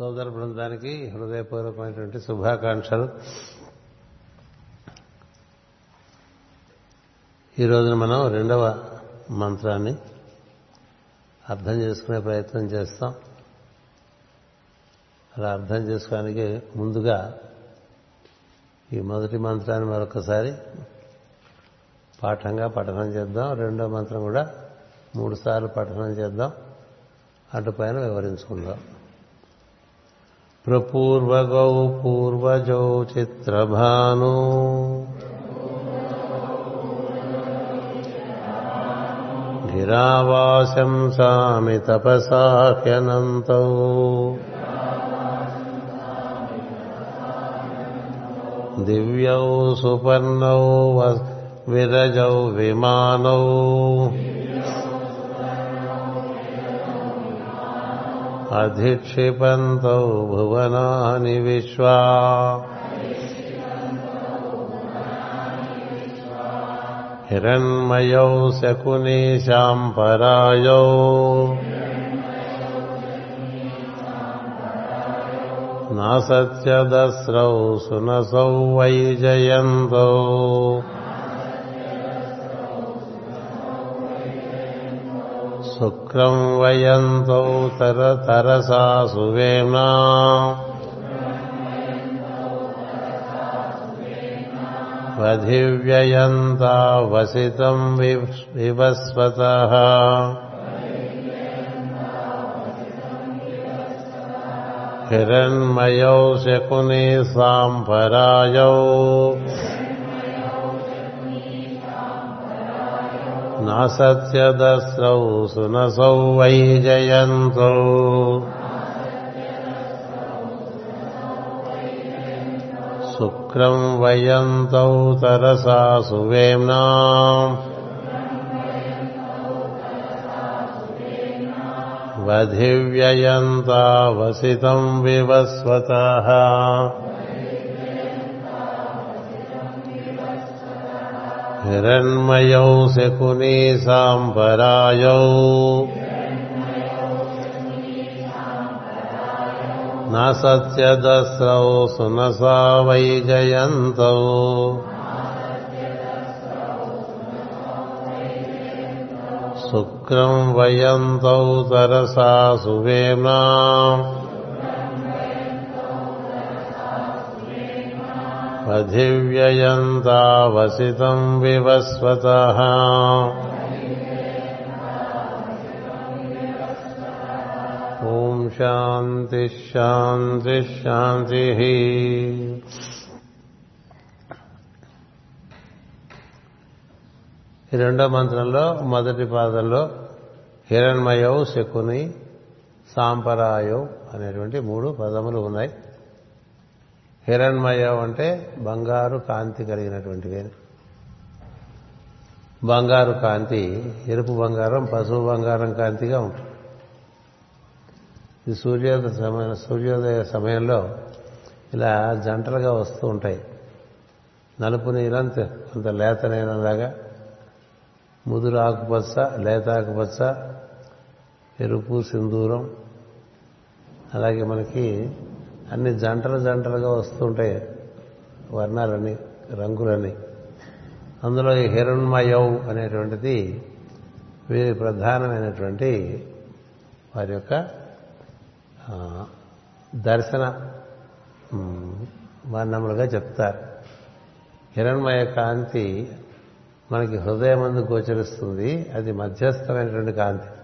సోదర బృందానికి హృదయపూర్వకమైనటువంటి శుభాకాంక్షలు. ఈ రోజున మనం రెండవ మంత్రాన్ని అర్థం చేసుకునే ప్రయత్నం చేస్తాం. అలా అర్థం చేసుకోవడానికి ముందుగా ఈ మొదటి మంత్రాన్ని మరొకసారి పాఠంగా పఠనం చేద్దాం. రెండో మంత్రం కూడా మూడుసార్లు పఠనం చేద్దాం. అటుపైన వివరించుకుందాం. ప్రపూర్వగౌ పూర్వజౌ చిత్రభాను గిరావాశంసామి తపసాహ్యనంతౌ अधिक्षिपन्तौ भुवनानि विश्वा। हिरण्मयौ शकुनीशाम् परायौ। नासत्यदस्रौ सुनसौ वै जयन्तौ। शुक्रम् वयन्तौ तरतरसा सुवेणा। वधिव्ययन्ता वसितम् विवस्वतः। हिरण्मयौ शकुनी साम्परायौ नासत्यदस्रौ सुनसौ वै जयन्तौ। शुक्रं वयन्तौ तरसा सुवेम्ना। वधिव्ययन्ता वसितं विवस्वतः। हिरण्मयौ शकुनीसाम्बरायौ न सत्यदस्रौ सुनसा वै जयन्तौ। शुक्रम् वयन्तौ तरसा सुवेम्ना। వసితం వివస్వత ఓం శాంతి శాంతి శాంతి ఈ రెండో మంత్రంలో మొదటి పాదంలో హిరణ్మయౌ శకుని సాంపరాయౌ అనేటువంటి మూడు పదములు ఉన్నాయి. హిరణ్మయం అంటే బంగారు కాంతి కలిగినటువంటివి బంగారు కాంతి ఎరుపు బంగారం పసుపు బంగారం కాంతిగా ఉంటుంది. ఈ సూర్యోదయ సమయం సూర్యోదయ సమయంలో ఇలా జంటలుగా వస్తూ ఉంటాయి. నలుపు నీలంత కొంత లేత నీలంలాగా ముదురు ఆకుపచ్చ లేత ఆకుపచ్చ ఎరుపు సింధూరం. అలాగే మనకి అన్ని జంటలు జంటలుగా వస్తుంటాయి వర్ణాలని రంగులని అందులో ఈ హిరణ్మయౌ అనేటువంటిది వీరి ప్రధానమైనటువంటి వారి యొక్క దర్శన వర్ణములుగా చెప్తారు. హిరణ్మయ కాంతి మనకి హృదయమందు గోచరిస్తుంది. అది మధ్యస్థమైనటువంటి కాంతి.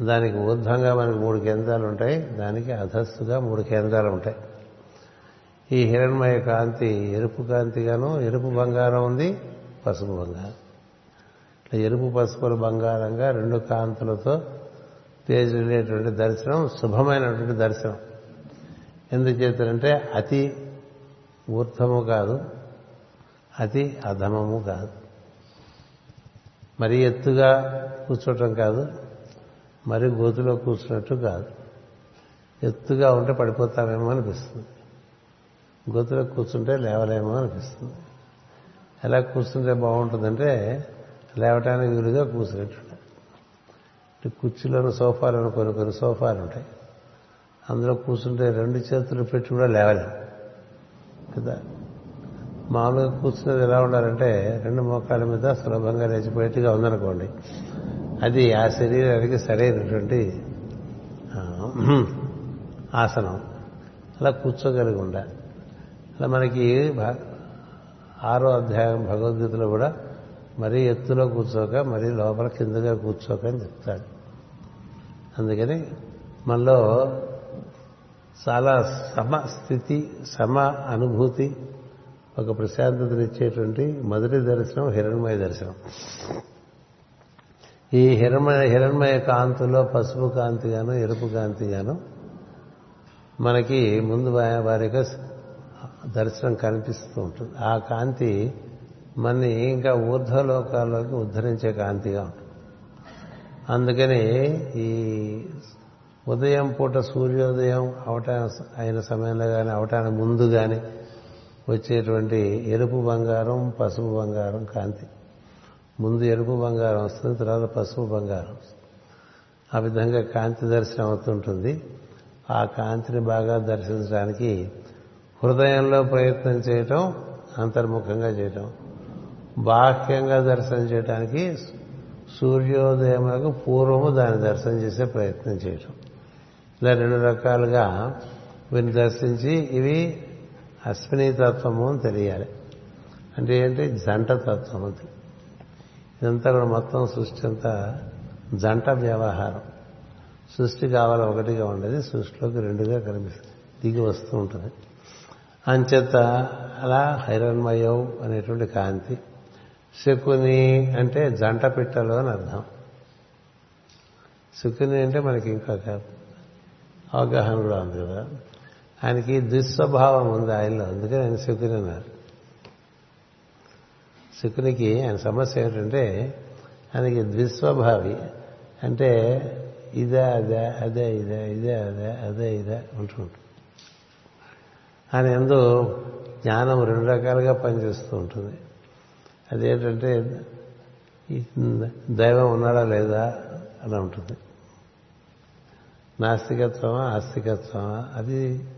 దానికి ఊర్ధ్వంగా మనకి మూడు కేంద్రాలు ఉంటాయి దానికి అధస్సుగా మూడు కేంద్రాలు ఉంటాయి ఈ హిరణ్మయ కాంతి ఎరుపు కాంతిగాను ఎరుపు బంగారం ఉంది పసుపు బంగారం. ఇట్లా ఎరుపు పసుపుల బంగారంగా రెండు కాంతులతో తేజలేటువంటి దర్శనం శుభమైనటువంటి దర్శనం. ఎందుచేతంటే అతి ఊర్ధము కాదు అతి అధమము కాదు. మరీ ఎత్తుగా కూర్చోటం కాదు మరి గోతులో కూర్చున్నట్టు కాదు. ఎత్తుగా ఉంటే పడిపోతామేమో అనిపిస్తుంది. గోతులో కూర్చుంటే లేవలేమో అనిపిస్తుంది. ఎలా కూర్చుంటే బాగుంటుందంటే లేవటానికి వీలుగా కూర్చున్నట్టు కుర్చీలోని సోఫాలను కొన్ని కొన్ని సోఫాలు ఉంటాయి. అందులో కూర్చుంటే రెండు చేతులు పెట్టి కూడా లేవలేం. కదా? మామూలుగా కూర్చున్నది ఎలా ఉండాలంటే రెండు మోకాళ్ళ మీద సులభంగా లేచిపోయేట్టుగా ఉందనుకోండి. అది ఆ శరీరానికి సరైనటువంటి ఆసనం. అలా కూర్చోగలిగి ఉండాలి అలా మనకి భా- ఆరో అధ్యాయం భగవద్గీతలో కూడా మరీ ఎత్తులో కూర్చోక మరీ లోపల కిందగా కూర్చోక అని చెప్తాడు. అందుకని మనలో చాలా సమ స్థితి సమ అనుభూతి ఒక ప్రశాంతతనిచ్చేటువంటి మొదటి దర్శనం హిరణ్మయ దర్శనం. ఈ హిరణ్మయ హిరణ్మయ కాంతిలో పసుపు కాంతి గాను ఎరుపు కాంతి గాను మనకి ముందు వారి దర్శనం కనిపిస్తూ ఉంటుంది. ఆ కాంతి మనని ఇంకా ఊర్ధ్వలోకాల్లోకి ఉద్ధరించే కాంతిగా ఉంటుంది. అందుకని ఈ ఉదయం పూట సూర్యోదయం అవటా అయిన సమయంలో కానీ అవటానికి ముందు కానీ వచ్చేటువంటి ఎరుపు బంగారం పసుపు బంగారం కాంతి. ముందు ఎరుపు బంగారం వస్తుంది తర్వాత పసుపు బంగారం వస్తుంది. ఆ విధంగా కాంతి దర్శనం అవుతుంటుంది. ఆ కాంతిని బాగా దర్శించడానికి హృదయంలో ప్రయత్నం చేయటం అంతర్ముఖంగా చేయటం బాహ్యంగా దర్శనం చేయడానికి సూర్యోదయములకు పూర్వము దాన్ని దర్శనం చేసే ప్రయత్నం చేయటం. ఇలా రెండు రకాలుగా వీరిని దర్శించి ఇవి అశ్విని తత్వము అని తెలియాలి. అంటే ఏంటి? జంట తత్వం అది ఇదంతా కూడా మొత్తం సృష్టి అంతా జంట వ్యవహారం. సృష్టి కావాలి ఒకటిగా ఉండేది సృష్టిలోకి రెండుగా కనిపిస్తుంది. దిగి వస్తూ ఉంటుంది. అంచేత అలా హైరన్మయం అనేటువంటి కాంతి శకుని అంటే జంట పిట్టలు అని అర్థం. శకుని అంటే మనకి ఇంకొక అవగాహన కూడా ఉంది కదా. ఆయనకి దుస్వభావం ఉంది ఆయనలో అందుకని ఆయన శకుని అన్నారు. శుకునికి ఆయన సమస్య ఏమిటంటే ఆయనకి ద్విస్వభావి. అంటే ఇదే అదే అదే ఇదే ఇదే అదే అదే ఇదే ఉంటుంటుంది ఆయన ఎందు జ్ఞానం రెండు రకాలుగా పనిచేస్తూ ఉంటుంది. అదేంటంటే దైవం ఉన్నాడా లేదా అని ఉంటుంది. నాస్తికత్వమా ఆస్తికత్వమా? అది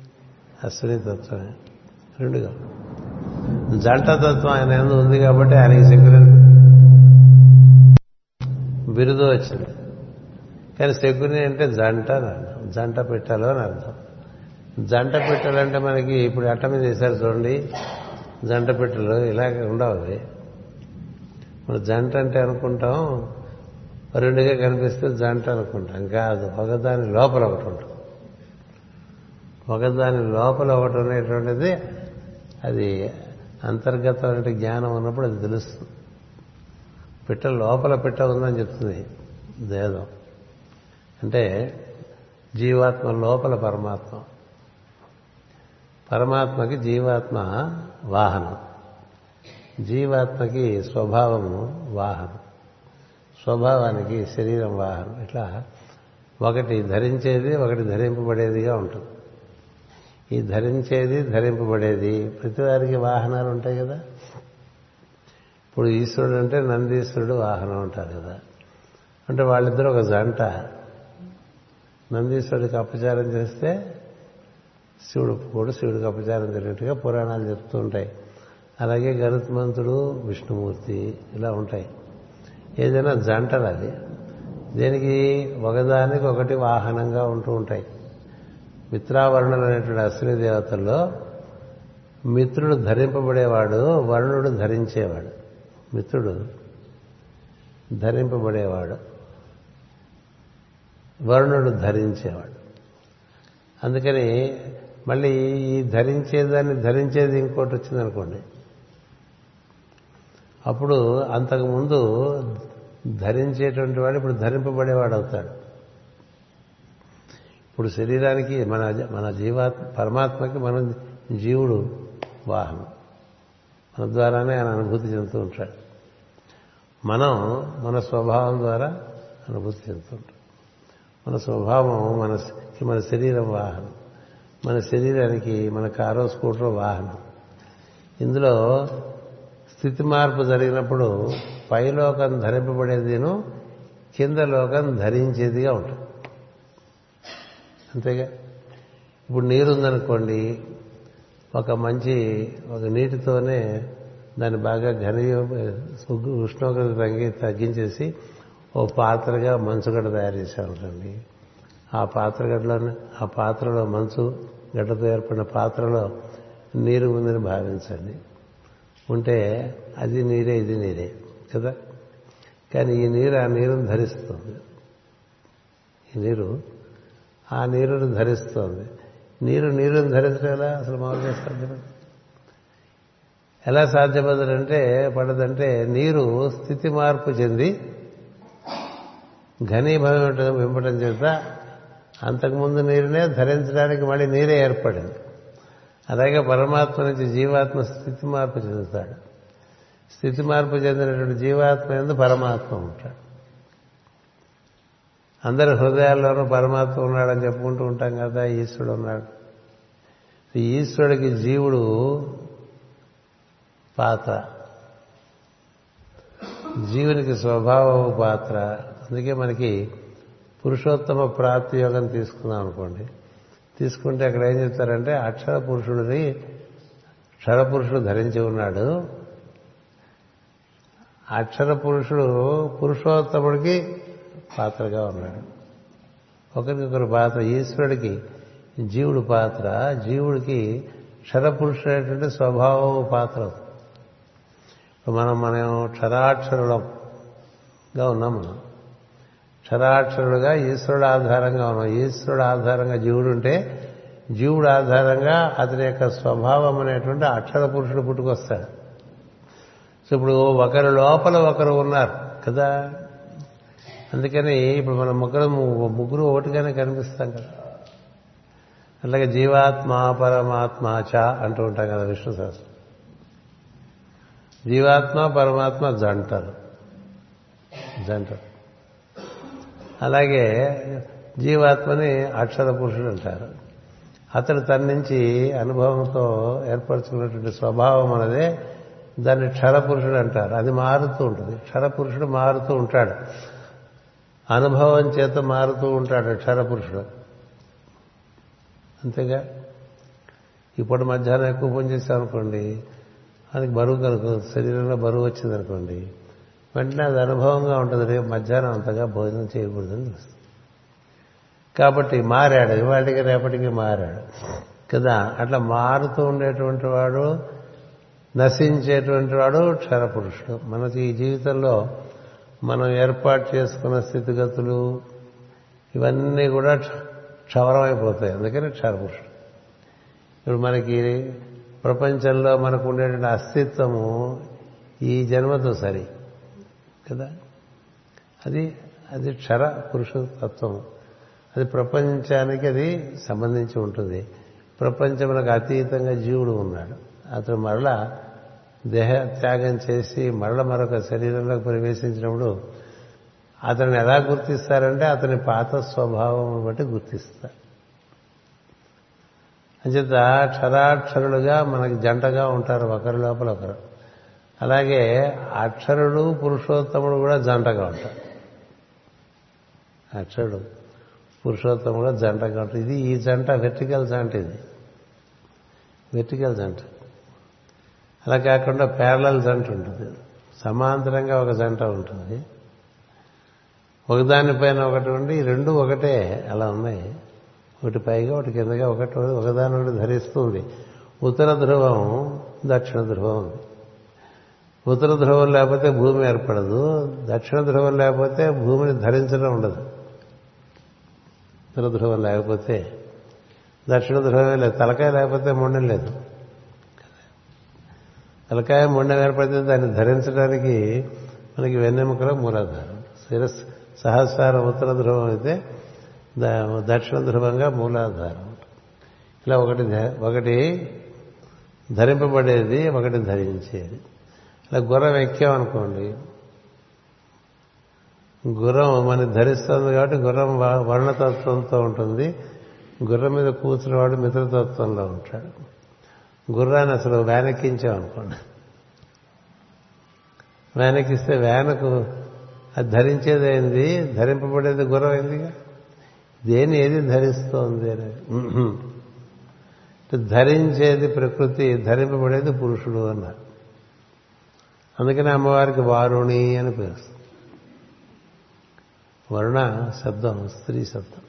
అశ్విని తత్వమే. రెండుగా. జంట తత్వం ఆయన ఎందు ఉంది కాబట్టి ఆయనకి శకుని బిరుదు వచ్చింది. కానీ శకుని అంటే జంట అర్థం. జంట పెట్టాలో అని అర్థం. జంట పెట్టాలంటే మనకి ఇప్పుడు అట్ట మీద వేశారు చూడండి. జంట పెట్టలు ఇలాగ ఉండవు మన జంట అంటే అనుకుంటాం. రెండుగా కనిపిస్తే జంట అనుకుంటాం. కాదు ఒకదాని లోపల ఒకటి ఉంటుంది. ఒకదాని లోపల ఒకటి ఉండేటువంటిది అది అంతర్గతమైన జ్ఞానం ఉన్నప్పుడు అది తెలుస్తుంది. పిట్ట లోపల పిట్ట ఉందని చెప్తుంది దేదం అంటే జీవాత్మ లోపల పరమాత్మ. పరమాత్మకి జీవాత్మ వాహనం. జీవాత్మకి స్వభావము వాహనం. స్వభావానికి శరీరం వాహనం. ఇట్లా ఒకటి ధరించేది ఒకటి ధరింపబడేదిగా ఉంటుంది. ఈ ధరించేది ధరింపబడేది. ప్రతివారికి వాహనాలు ఉంటాయి కదా. ఇప్పుడు ఈశ్వరుడు అంటే నందీశ్వరుడు వాహనం ఉంటారు కదా. అంటే వాళ్ళిద్దరూ ఒక జంట. నందీశ్వరుడికి అపచారం చేస్తే శివుడు కూడా శివుడికి అపచారం జరిగినట్టుగా పురాణాలు చెప్తూ ఉంటాయి. అలాగే గరుత్మంతుడు విష్ణుమూర్తి ఇలా ఉంటాయి. ఏదైనా జంటలు అది దీనికి? ఒకదానికి ఒకటి వాహనంగా ఉంటూ ఉంటాయి. మిత్రావరుణులు అనేటువంటి అశ్విని దేవతల్లో మిత్రుడు ధరింపబడేవాడు వరుణుడు ధరించేవాడు. మిత్రుడు ధరింపబడేవాడు వరుణుడు ధరించేవాడు. అందుకని మళ్ళీ ఈ ధరించేదాన్ని ధరించేది ఇంకోటి వచ్చిందనుకోండి. అప్పుడు అంతకుముందు ధరించేటువంటి వాడు ఇప్పుడు ధరింపబడేవాడు అవుతాడు ఇప్పుడు శరీరానికి మన మన జీవాత్మ పరమాత్మకి మన జీవుడు వాహనం. మన ద్వారానే ఆయన అనుభూతి చెందుతూ ఉంటాడు. మనం మన స్వభావం ద్వారా అనుభూతి చెందుతూ ఉంటాం. మన స్వభావం మన మన శరీరం వాహనం. మన శరీరానికి మన కారో స్కూటర్ వాహనం. ఇందులో స్థితి మార్పు జరిగినప్పుడు పైలోకం ధరింపబడేదిను కింద లోకం ధరించేదిగా ఉంటుంది. అంతేగా. ఇప్పుడు నీరు ఉందనుకోండి ఒక మంచి ఒక నీటితోనే దాన్ని బాగా ఘనీయ ఉష్ణోగ్రత తగ్గి తగ్గించేసి ఓ పాత్రగా మంచుగడ్డ తయారు చేశామనుకోండి ఆ పాత్రగడ్డలో ఆ పాత్రలో మంచు గడ్డతో ఏర్పడిన పాత్రలో నీరు ఉందని భావించండి. ఉంటే అది నీరే ఇది నీరే కదా? కానీ ఈ నీరు ఆ నీరుని ధరిస్తుంది. ఈ నీరు ఆ నీరుని ధరిస్తుంది. నీరు నీరుని ధరించడం ఎలా? అసలు మామూలుగా సాధ్యపడదు. ఎలా సాధ్యపడదంటే పడదంటే నీరు స్థితి మార్పు చెంది ఘనీభవం వింపటం చేత అంతకుముందు నీరునే ధరించడానికి మళ్ళీ నీరే ఏర్పడింది. అలాగే పరమాత్మ నుంచి జీవాత్మ స్థితి మార్పు చెందుతాడు. స్థితి మార్పు చెందినటువంటి జీవాత్మ ఎందు పరమాత్మ ఉంటాడు. అందరి హృదయాల్లోనూ పరమాత్మ ఉన్నాడని చెప్పుకుంటూ ఉంటాం కదా ఈశ్వరుడు ఉన్నాడు. ఈశ్వరుడికి జీవుడు పాత్ర. జీవునికి స్వభావం పాత్ర. అందుకే మనకి పురుషోత్తమ ప్రాప్తి యోగం తీసుకుందాం అనుకోండి. తీసుకుంటే అక్కడ ఏం చెప్తారంటే అక్షర పురుషుడిని క్షర పురుషుడు ధరించి ఉన్నాడు. అక్షర పురుషుడు పురుషోత్తముడికి పాత్రగా ఉన్నాడు. ఒకరికొకరు పాత్ర ఈశ్వరుడికి జీవుడు పాత్ర జీవుడికి క్షరపురుషుడైనటువంటి స్వభావం పాత్ర. మనం మనం క్షరాక్షరుడంగా ఉన్నాం మనం. క్షరాక్షరుడుగా ఈశ్వరుడు ఆధారంగా ఉన్నాం. ఈశ్వరుడు ఆధారంగా జీవుడు ఉంటే జీవుడు ఆధారంగా అతని యొక్క స్వభావం అనేటువంటి అక్షర పురుషుడు పుట్టుకొస్తాడు. సో ఇప్పుడు ఒకరి లోపల ఒకరు ఉన్నారు కదా. అందుకని ఇప్పుడు మన ముగ్గురు ముగ్గురు ఒకటిగానే కనిపిస్తాం కదా. అలాగే జీవాత్మ పరమాత్మ చ అంటూ ఉంటాం కదా విష్ణు శాస్త్రం జీవాత్మ పరమాత్మ జంటలు. జంటలు. అలాగే జీవాత్మని అక్షర పురుషుడు అంటారు. అతడు తన నుంచి అనుభవంతో ఏర్పరచుకున్నటువంటి స్వభావం అనేదే దాన్ని క్షరపురుషుడు అంటారు. అది మారుతూ ఉంటుంది. క్షరపురుషుడు మారుతూ ఉంటాడు. అనుభవం చేత మారుతూ ఉంటాడు క్షరపురుషుడు అంతేగా? ఇప్పుడు మధ్యాహ్నం ఎక్కువ పని చేసాం అనుకోండి అది బరువు కలుగు శరీరంలో బరువు వచ్చింది అనుకోండి వెంటనే అది అనుభవంగా ఉంటుంది. రేపు మధ్యాహ్నం అంతగా భోజనం చేయకూడదని తెలుస్తుంది. కాబట్టి మారాడు ఇవాటికి రేపటికి మారాడు. కదా? అట్లా మారుతూ ఉండేటువంటి వాడు నశించేటువంటి వాడు క్షరపురుషుడు మనకి ఈ జీవితంలో మనం ఏర్పాటు చేసుకున్న స్థితిగతులు ఇవన్నీ కూడా క్షవరమైపోతాయి. అందుకని క్షరపురుషుడు. ఇప్పుడు మనకి ప్రపంచంలో మనకు ఉండేటువంటి అస్తిత్వము ఈ జన్మతో సరి కదా? అది అది క్షర పురుష తత్వం అది ప్రపంచానికి అది సంబంధించి ఉంటుంది. ప్రపంచములకు అతీతంగా జీవుడు ఉన్నాడు. అతను మరలా దేహ త్యాగం చేసి మరల మరొక శరీరంలోకి ప్రవేశించినప్పుడు అతన్ని ఎలా గుర్తిస్తారంటే అతని పాత స్వభావం బట్టి గుర్తిస్తారు. అంచేత క్షరాక్షరులుగా మనకి జంటగా ఉంటారు ఒకరి లోపల ఒకరు. అలాగే అక్షరుడు పురుషోత్తముడు కూడా జంటగా ఉంటారు. అక్షరుడు పురుషోత్తముడు జంటగా ఉంటారు. ఇది ఈ జంట వెర్టికల్ జంట ఇది. వెర్టికల్ జంట అలా కాకుండా ప్యారలల్ జంట ఉంటుంది. సమాంతరంగా ఒక జంట ఉంటుంది. ఒకదానిపైన ఒకటి ఉండి రెండు ఒకటే అలా ఉన్నాయి. ఒకటి పైగా ఒకటి కిందగా ఒకటి ఒకదాని ఒకటి ధరిస్తుంది ఉత్తర ధ్రువం దక్షిణ ధ్రువం ఉంది. ఉత్తర ధ్రువం లేకపోతే భూమి ఏర్పడదు. దక్షిణ ధ్రువం లేకపోతే భూమిని ధరించడం ఉండదు. ఉత్తర ధ్రువం లేకపోతే దక్షిణ ధ్రువమే లేదు. తలకాయ లేకపోతే మొండం లేదు. అలకాయ మొండం ఏర్పడితే దాన్ని ధరించడానికి మనకి వెన్నెముకలో మూలాధారం. శిరస్ సహస్రారం ఉత్తర ధ్రువం అయితే దక్షిణ ధ్రువంగా మూలాధారం. ఇలా ఒకటి ఒకటి ధరింపబడేది ఒకటి ధరించేది. ఇలా గుర్రం ఎక్కామనుకోండి గుర్రం మన ధరిస్తుంది కాబట్టి గుర్రం వర్ణతత్వంతో ఉంటుంది. గుర్రం మీద కూర్చున్నవాడు మిత్రతత్వంలో ఉంటాడు. గుర్రాన్ని అసలు వేనెక్కించామనుకోండి వేనెక్కిస్తే వేనకు అది ధరించేది అయింది ధరింపబడేది గుర్రం దేని ఏది ధరిస్తోంది అనేది. ధరించేది ప్రకృతి ధరింపబడేది పురుషుడు అన్నారు. అందుకనే అమ్మవారికి వారుణి అని పేరు వరుణ శబ్దం స్త్రీ శబ్దం.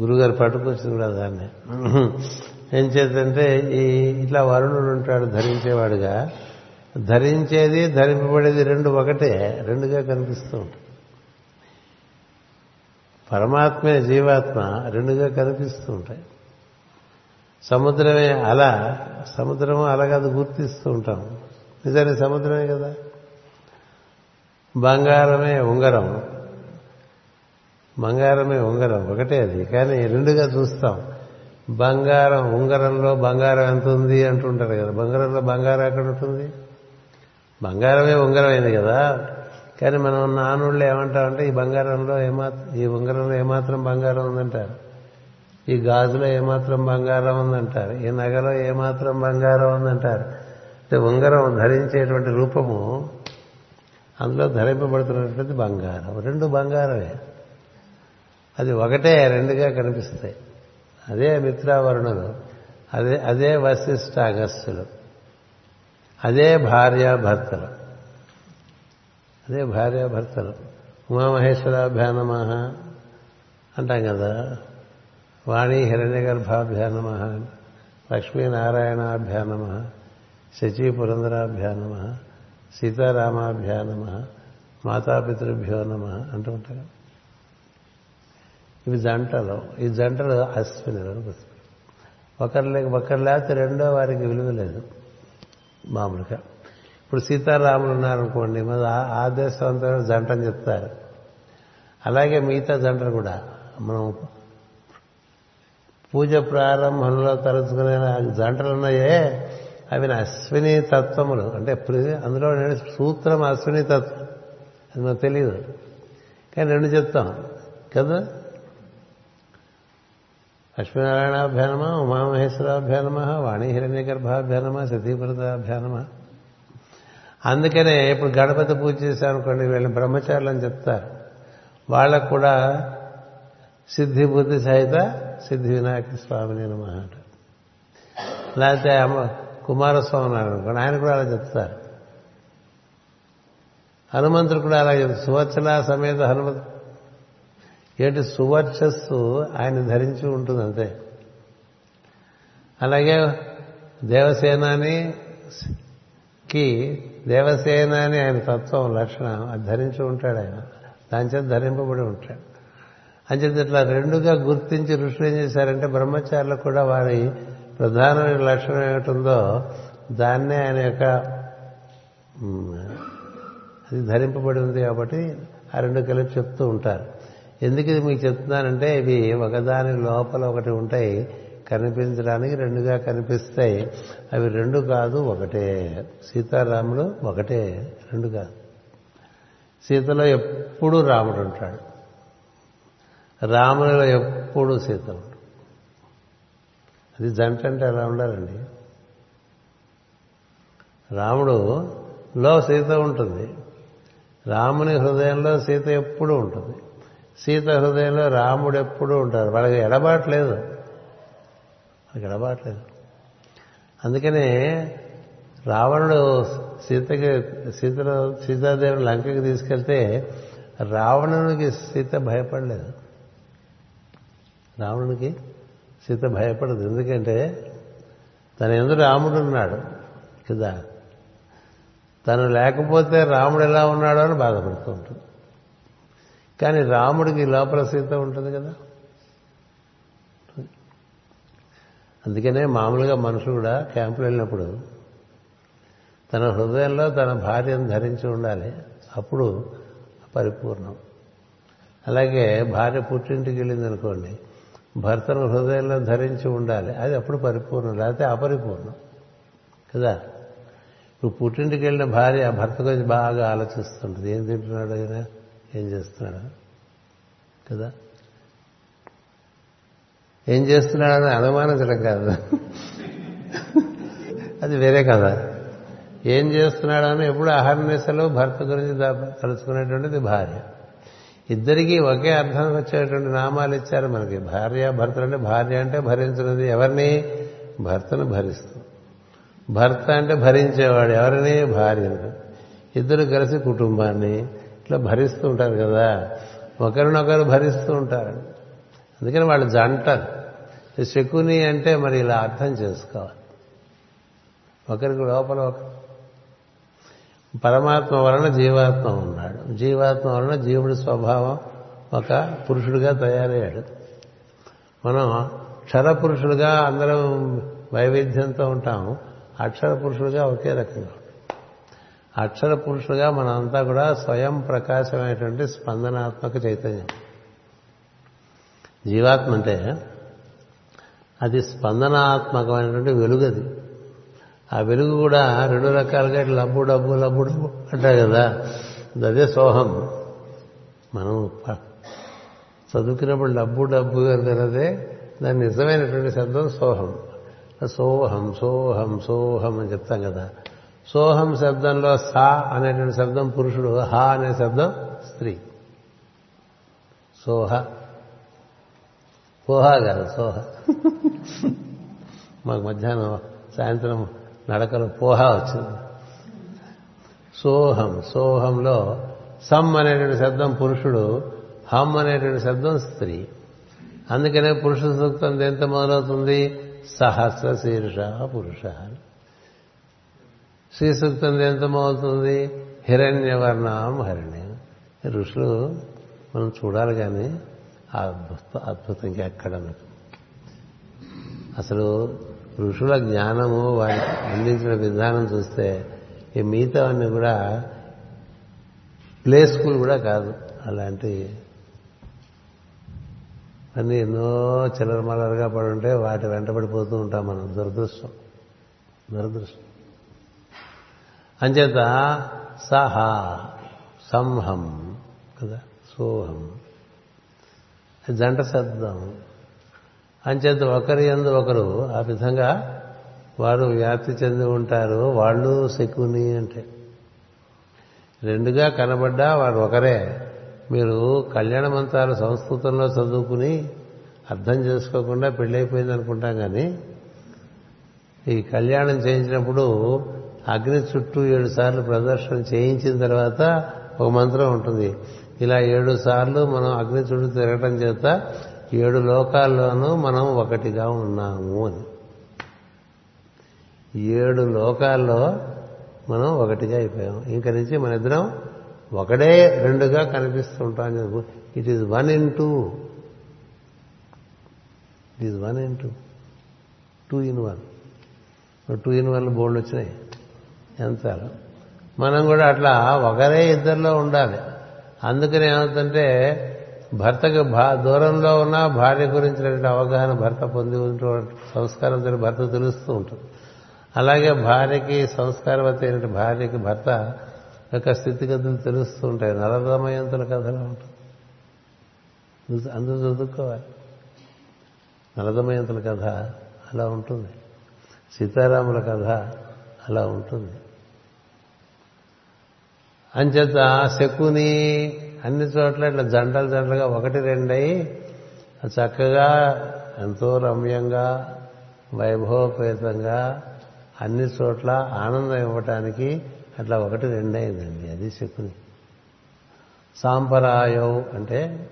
గురుగారు పట్టుకొచ్చింది కూడా దాన్ని. ఏం చేద్దంటే ఈ ఇట్లా వరుణుడు ఉంటాడు ధరించేవాడుగా. ధరించేది ధరింపబడేది రెండు ఒకటే రెండుగా కనిపిస్తూ ఉంటుంది పరమాత్మే జీవాత్మ రెండుగా కనిపిస్తూ ఉంటాయి. సముద్రమే అల సముద్రము అలగదు అది గుర్తిస్తూ ఉంటాం. నిజానికి సముద్రమే కదా? బంగారమే ఉంగరం. బంగారమే ఉంగరం ఒకటే అది. కానీ రెండుగా చూస్తాం. బంగారం ఉంగరంలో బంగారం ఎంత ఉంది అంటుంటారు కదా. బంగారంలో బంగారం ఎక్కడ ఉంటుంది? బంగారమే ఉంగరమైంది కదా. కానీ మనం నానుళ్ళు ఏమంటామంటే ఈ బంగారంలో ఏమాత్రం ఈ ఉంగరంలో ఏమాత్రం బంగారం ఉందంటారు? ఈ గాజులో ఏమాత్రం బంగారం ఉందంటారు? ఈ నగలో ఏమాత్రం బంగారం ఉందంటారు? అంటే ఉంగరం ధరించేటువంటి రూపము అందులో ధరింపబడుతున్నటువంటి బంగారం. రెండు బంగారమే. అది ఒకటే రెండుగా కనిపిస్తాయి. అదే మిత్రావరుణులు అదే అదే వశిష్ఠ అగస్త్యులు అదే భార్యాభర్తలు అదే భార్యాభర్తలు. ఉమామహేశ్వరాభ్యానమ అంటాం కదా. వాణి హిరణ్య గర్భాభ్యానమ లక్ష్మీనారాయణాభ్యానమ శచి పురంధరాభ్యానమ సీతారామాభ్యానమ మాతాపితృభ్యో నమ అంటూ ఉంటారు. ఇవి జంటలు. ఈ జంటలు అశ్వినులు ఒకరు లేక ఒకరు లేకపోతే రెండో వారికి విలువ లేదు. మామూలుగా. ఇప్పుడు సీతారాములు ఉన్నారనుకోండి మరి ఆ దేశం అంతా జంటని చెప్తారు. అలాగే మిగతా జంటలు కూడా. మనం పూజ ప్రారంభంలో తలుచుకునే జంటలు ఉన్నాయే అవి అశ్విని తత్వములు. అంటే అందులో సూత్రం అశ్విని తత్వం. అది మనకు తెలియదు కానీ రెండు చెప్తాం. కదా? లక్ష్మీనారాయణాభ్యానమ ఉమామహేశ్వరాభ్యానమ వాణి హిరణ్యగర్భాభ్యానమ సతీవ్రతాభ్యానమ అందుకనే ఇప్పుడు గణపతి పూజ చేశానుకోండి వీళ్ళని బ్రహ్మచారులు అని చెప్తారు. వాళ్ళకు కూడా సిద్ధి బుద్ధి సహిత సిద్ధి వినాయక స్వామిని నమ అంటారు లేకపోతే అమ్మ కుమారస్వామి ఉన్నారు అనుకోండి ఆయన కూడా అలా చెప్తారు. హనుమంతుడు కూడా అలా చెప్తారు సువత్సల సమేత హనుమంతుడు ఏంటి సువర్చస్సు ఆయన ధరించి ఉంటుంది అంతే. అలాగే దేవసేనానికి దేవసేన అని ఆయన తత్వం లక్షణం అది ధరించి ఉంటాడు ఆయన. దాని చేత ధరింపబడి ఉంటాడు. అంచేత ఇట్లా రెండుగా గుర్తించి ఋషులు ఏం చేశారంటే బ్రహ్మచారులకు కూడా వారి ప్రధానమైన లక్షణం ఏమిటిందో దాన్నే ఆయన యొక్క అది ధరింపబడి ఉంది కాబట్టి ఆ రెండు కలిపి చెప్తూ ఉంటారు. ఎందుకు ఇది మీకు చెప్తున్నానంటే ఇవి ఒకదాని లోపల ఒకటి ఉంటాయి కనిపించడానికి రెండుగా కనిపిస్తాయి. అవి రెండు కాదు ఒకటే. సీతారాములు ఒకటే రెండు కాదు. సీతలో ఎప్పుడూ రాముడు ఉంటాడు. రాములలో ఎప్పుడూ సీత ఉంటాడు. అది జంట అంటే ఎలా ఉండాలండి? రాముడు లో సీత ఉంటుంది. రాముని హృదయంలో సీత ఎప్పుడూ ఉంటుంది. సీత హృదయంలో రాముడు ఎప్పుడూ ఉంటారు వాళ్ళకి ఎడబాట్లేదు వాళ్ళకి ఎడబాట్లేదు అందుకనే రావణుడు సీతకి సీతలో సీతాదేవిని లంకకి తీసుకెళ్తే రావణునికి సీత భయపడలేదు. రావణునికి సీత భయపడదు. ఎందుకంటే తన ఎందు రాముడు ఉన్నాడు కదా. తను లేకపోతే రాముడు ఎలా ఉన్నాడో అని బాధపడుతూ ఉంటుంది. కానీ రాముడికి లోపల సీత ఉంటుంది కదా. అందుకనే మామూలుగా మనుషులు కూడా క్యాంపులు వెళ్ళినప్పుడు తన హృదయంలో తన భార్యను ధరించి ఉండాలి. అప్పుడు పరిపూర్ణం. అలాగే భార్య పుట్టింటికి వెళ్ళింది అనుకోండి భర్తను హృదయంలో ధరించి ఉండాలి. అది అప్పుడు పరిపూర్ణం లేకపోతే అపరిపూర్ణం. కదా? ఇప్పుడు పుట్టింటికి వెళ్ళిన భార్య భర్త గురించి బాగా ఆలోచిస్తుంటుంది. ఏం తింటున్నాడు అయినా ఏం చేస్తున్నాడు కదా? ఏం చేస్తున్నాడని అనుమానించడం కాదు. అది వేరే కదా ఏం చేస్తున్నాడని ఎప్పుడు అహర్నిశలో భర్త గురించి తలుచుకునేటువంటిది భార్య. ఇద్దరికీ ఒకే అర్థం వచ్చేటువంటి నామాలు ఇచ్చారు మనకి. భార్య భర్తలు అంటే భార్య అంటే భరించినది ఎవరిని? భర్తను భరిస్తుంది. భర్త అంటే భరించేవాడు ఎవరిని? భార్యను. ఇద్దరు కలిసి కుటుంబాన్ని. ఇట్లా భరిస్తూ ఉంటారు కదా. ఒకరినొకరు భరిస్తూ ఉంటారు. అందుకని వాళ్ళు జంట శకుని అంటే మరి ఇలా అర్థం చేసుకోవాలి. ఒకరికి లోపల ఒక పరమాత్మ వలన జీవాత్మ ఉన్నాడు. జీవాత్మ వలన జీవుడి స్వభావం ఒక పురుషుడిగా తయారయ్యాడు. మనం క్షర పురుషులుగా అందరం వైవిధ్యంతో ఉంటాము. అక్షర పురుషులుగా ఒకే రకంగా ఉంటాం. అక్షర పురుషుడుగా మనంతా కూడా స్వయం ప్రకాశమైనటువంటి స్పందనాత్మక చైతన్యం. జీవాత్మ అంటే అది స్పందనాత్మకమైనటువంటి వెలుగు అది ఆ వెలుగు కూడా రెండు రకాలుగా ఇట్లా లబ్బు డబ్బు లబ్బు డబ్బు అంటారు కదా. అదే సోహం. మనం చదువుకున్నప్పుడు డబ్బు డబ్బు అన్నదే దాని నిజమైనటువంటి శబ్దం సోహం. సోహం సోహం సోహం అని చెప్తాం కదా. సోహం శబ్దంలో సా అనేటువంటి శబ్దం పురుషుడు హా అనే శబ్దం స్త్రీ. సోహ. పోహా కాదు సోహ. మాకు మధ్యాహ్నం సాయంత్రం నడకలో పోహా వచ్చింది. సోహం సోహంలో సమ్ అనేటువంటి శబ్దం పురుషుడు హమ్ అనేటువంటి శబ్దం స్త్రీ. అందుకనే పురుష సూక్తం ఎంత మొదలవుతుంది? సహస్ర శీర్ష పురుష అని. శ్రీ సూక్తం ఎంతమవుతుంది హిరణ్యవర్ణం హరిణ్యం ఋషులు మనం చూడాలి కానీ అద్భుత అద్భుతం ఇంకెక్కడ అసలు ఋషుల జ్ఞానము వారికి అందించిన విధానం చూస్తే ఈ మిగతావన్నీ కూడా ప్లే స్కూల్ కూడా కాదు అలాంటి. అన్నీ ఎన్నో చిల్లరమల్లరగా పడి ఉంటే వాటి వెంటబడిపోతూ ఉంటాం మనం దురదృష్టం. దురదృష్టం. అంచేత సహ సంహం కదా సోహం. జంట శబ్దం. అంచేత ఒకరి ఎందు ఒకరు ఆ విధంగా వారు వ్యాప్తి చెంది ఉంటారు వాళ్ళు శకుని అంటే. రెండుగా కనబడ్డా వారు ఒకరే. మీరు కళ్యాణ మంత్రాలు సంస్కృతంలో చదువుకుని అర్థం చేసుకోకుండా పెళ్ళైపోయింది అనుకుంటాం కానీ ఈ కళ్యాణం చేయించినప్పుడు అగ్ని చుట్టూ ఏడు సార్లు ప్రదర్శన చేయించిన తర్వాత ఒక మంత్రం ఉంటుంది. ఇలా ఏడు సార్లు మనం అగ్ని చుట్టూ తిరగటం చేత ఏడు లోకాల్లోనూ మనం ఒకటిగా ఉన్నాము అని. ఏడు లోకాల్లో మనం ఒకటిగా అయిపోయాం ఇంక నుంచి మన ఇద్దరం ఒకడే రెండుగా కనిపిస్తూ ఉంటాం it is one in two it is one in two two in one two in one board వచ్చినాయి. ఎంత మనం కూడా అట్లా ఒకరే ఇద్దరిలో ఉండాలి. అందుకని ఏమవుతుంటే భర్తకు భా దూరంలో ఉన్న భార్య గురించినటువంటి అవగాహన భర్త పొంది ఉన్నటువంటి సంస్కారం భర్త తెలుస్తూ ఉంటుంది. అలాగే భార్యకి సంస్కారవతి అయినటువంటి భార్యకి భర్త యొక్క స్థితిగతులు తెలుస్తూ ఉంటాయి. నలదమయంతుల కథలో ఉంటుంది అందరూ చదువుకోవాలి. నలదమయంతుల కథ అలా ఉంటుంది. సీతారాముల కథ అలా ఉంటుంది. అంచేత శకుని అన్ని చోట్ల ఇట్లా జంటలు జంటలుగా ఒకటి రెండై చక్కగా ఎంతో రమ్యంగా వైభవపేతంగా అన్ని చోట్ల ఆనందం ఇవ్వటానికి అట్లా ఒకటి రెండైందండి అది శకుని. సాంపరాయం అంటే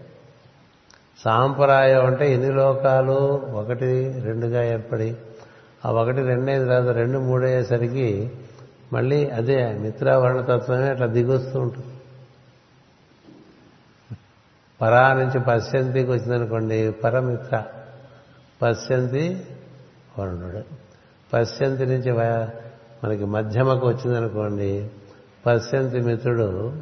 సాంపరాయం అంటే ఎన్ని లోకాలు ఒకటి రెండుగా ఏర్పడి ఆ ఒకటి రెండైన తర్వాత రెండు మూడయ్యేసరికి మళ్ళీ అదే మిత్రావర్ణతత్వమే అట్లా దిగొస్తూ ఉంటుంది. పరా నుంచి పశ్యంతికి వచ్చిందనుకోండి పరమిత్ర. పశ్యంతి వరుణుడు. పశ్యంతి నుంచి మనకి మధ్యమకు వచ్చిందనుకోండి పశ్యంతి మిత్రుడు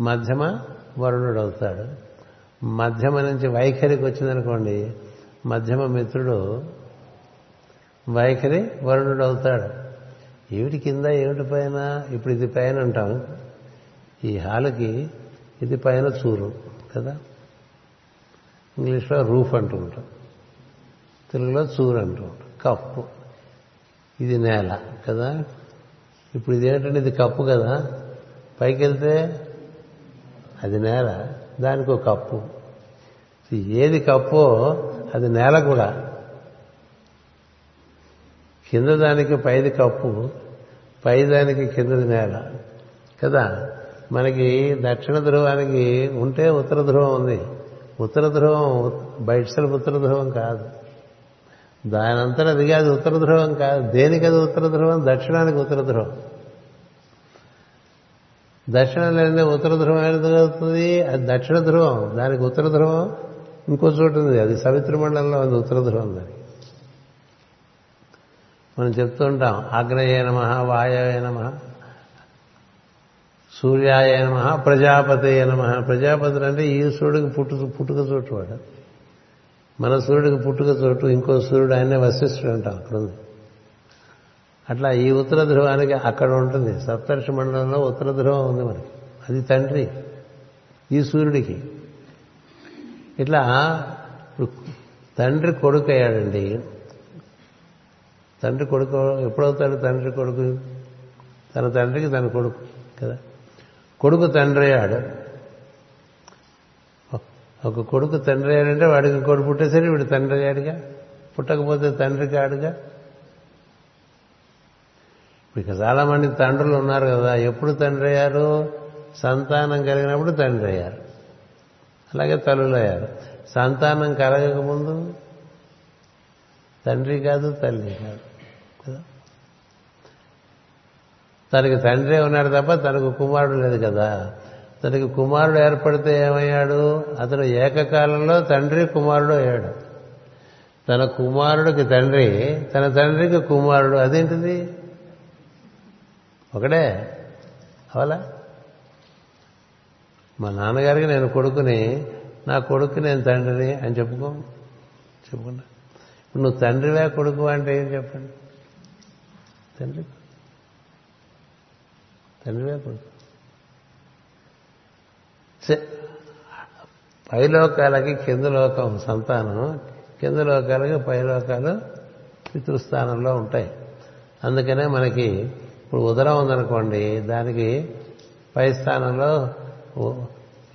మధ్యమ వరుణుడు అవుతాడు. మధ్యమ నుంచి వైఖరికి వచ్చిందనుకోండి మధ్యమ మిత్రుడు వైఖరి వరుణుడు అవుతాడు. ఏమిటి కింద ఏమిటి పైన? ఇప్పుడు ఇది పైన అంటాం. ఈ హాలుకి ఇది పైన చూరు కదా? ఇంగ్లీష్లో రూఫ్ అంటూ ఉంటాం. తెలుగులో చూరు అంటూ ఉంటాం. కప్పు. ఇది నేల కదా? ఇప్పుడు ఇది ఏంటంటే ఇది కప్పు కదా? పైకి వెళ్తే అది నేల దానికి ఒక కప్పు. ఏది కప్పో అది నేల కూడా. కింద దానికి పైది కప్పు పై దానికి కిందది నేల. కదా? మనకి దక్షిణ ధ్రువానికి ఉంటే ఉత్తర ధ్రువం ఉంది. ఉత్తర ధ్రువం బయట ఉత్తర ధ్రువం కాదు. దానంతట అది కాదు ఉత్తర ధ్రువం కాదు. దేనికి అది ఉత్తర ధ్రువం దక్షిణానికి ఉత్తర ధ్రువం దక్షిణం లేని ఉత్తర ధ్రువం ఏది అవుతుంది? అది దక్షిణ ధ్రువం దానికి ఉత్తర ధ్రువం ఇంకో చోటు ఉంది. అది సవిత్ర మండలంలో ఉంది ఉత్తర ధ్రువం దానికి. మనం చెప్తూ ఉంటాం ఆగ్నేయ నమ వాయవే నమ సూర్యాయ నమ ప్రజాపతి నమ. ప్రజాపతి అంటే ఈ సూర్యుడికి పుట్టు పుట్టుక చోటు వాడు. మన సూర్యుడికి పుట్టుక చోటు ఇంకో సూర్యుడు ఆయనే వశిష్ఠుడు అంటాం అక్కడ ఉంది. అట్లా ఈ ఉత్తర ధ్రువానికి అక్కడ ఉంటుంది. సప్తర్షి మండలంలో ఉత్తర ధ్రువం ఉంది మనకి. అది తండ్రి ఈ సూర్యుడికి. ఇట్లా తండ్రి కొడుకు అయ్యాడండి తండ్రి కొడుకు ఎప్పుడవుతాడు తండ్రి కొడుకు? తన తండ్రికి తన కొడుకు కదా? కొడుకు తండ్రి అయ్యాడు. ఒక కొడుకు తండ్రి అయ్యాడంటే వాడికి కొడుకు పుట్టేసరి వీడు తండ్రి అయ్యాడుగా? పుట్టకపోతే తండ్రి కాడుగా? ఇక చాలామంది తండ్రులు ఉన్నారు కదా ఎప్పుడు తండ్రి అయ్యారు? సంతానం కలిగినప్పుడు తండ్రి అయ్యారు. అలాగే తల్లులు అయ్యారు. సంతానం కలగకముందు తండ్రి కాదు తల్లి కాదు. కదా. తనకి తండ్రి ఉన్నాడు తప్ప తనకు కుమారుడు లేదు కదా. తనకి కుమారుడు ఏర్పడితే ఏమయ్యాడు? అతను ఏకకాలంలో తండ్రి కుమారుడు అయ్యాడు. తన కుమారుడికి తండ్రి తన తండ్రికి కుమారుడు. అదేంటిది? ఒకడే. అవలా? మా నాన్నగారికి నేను కొడుకుని నా కొడుకు నేను తండ్రిని అని చెప్పుకో చెప్పుకున్నా. ఇప్పుడు నువ్వు తండ్రివే కొడుకు అంటే ఏం చెప్పండి? తండ్రి? తండ్రివే కొడుకు. పైలోకాలకి కింద లోకం సంతానం కింద లోకాలకి పైలోకాలు పితృస్థానంలో ఉంటాయి. అందుకనే మనకి ఇప్పుడు ఉదరం ఉందనుకోండి దానికి పై స్థానంలో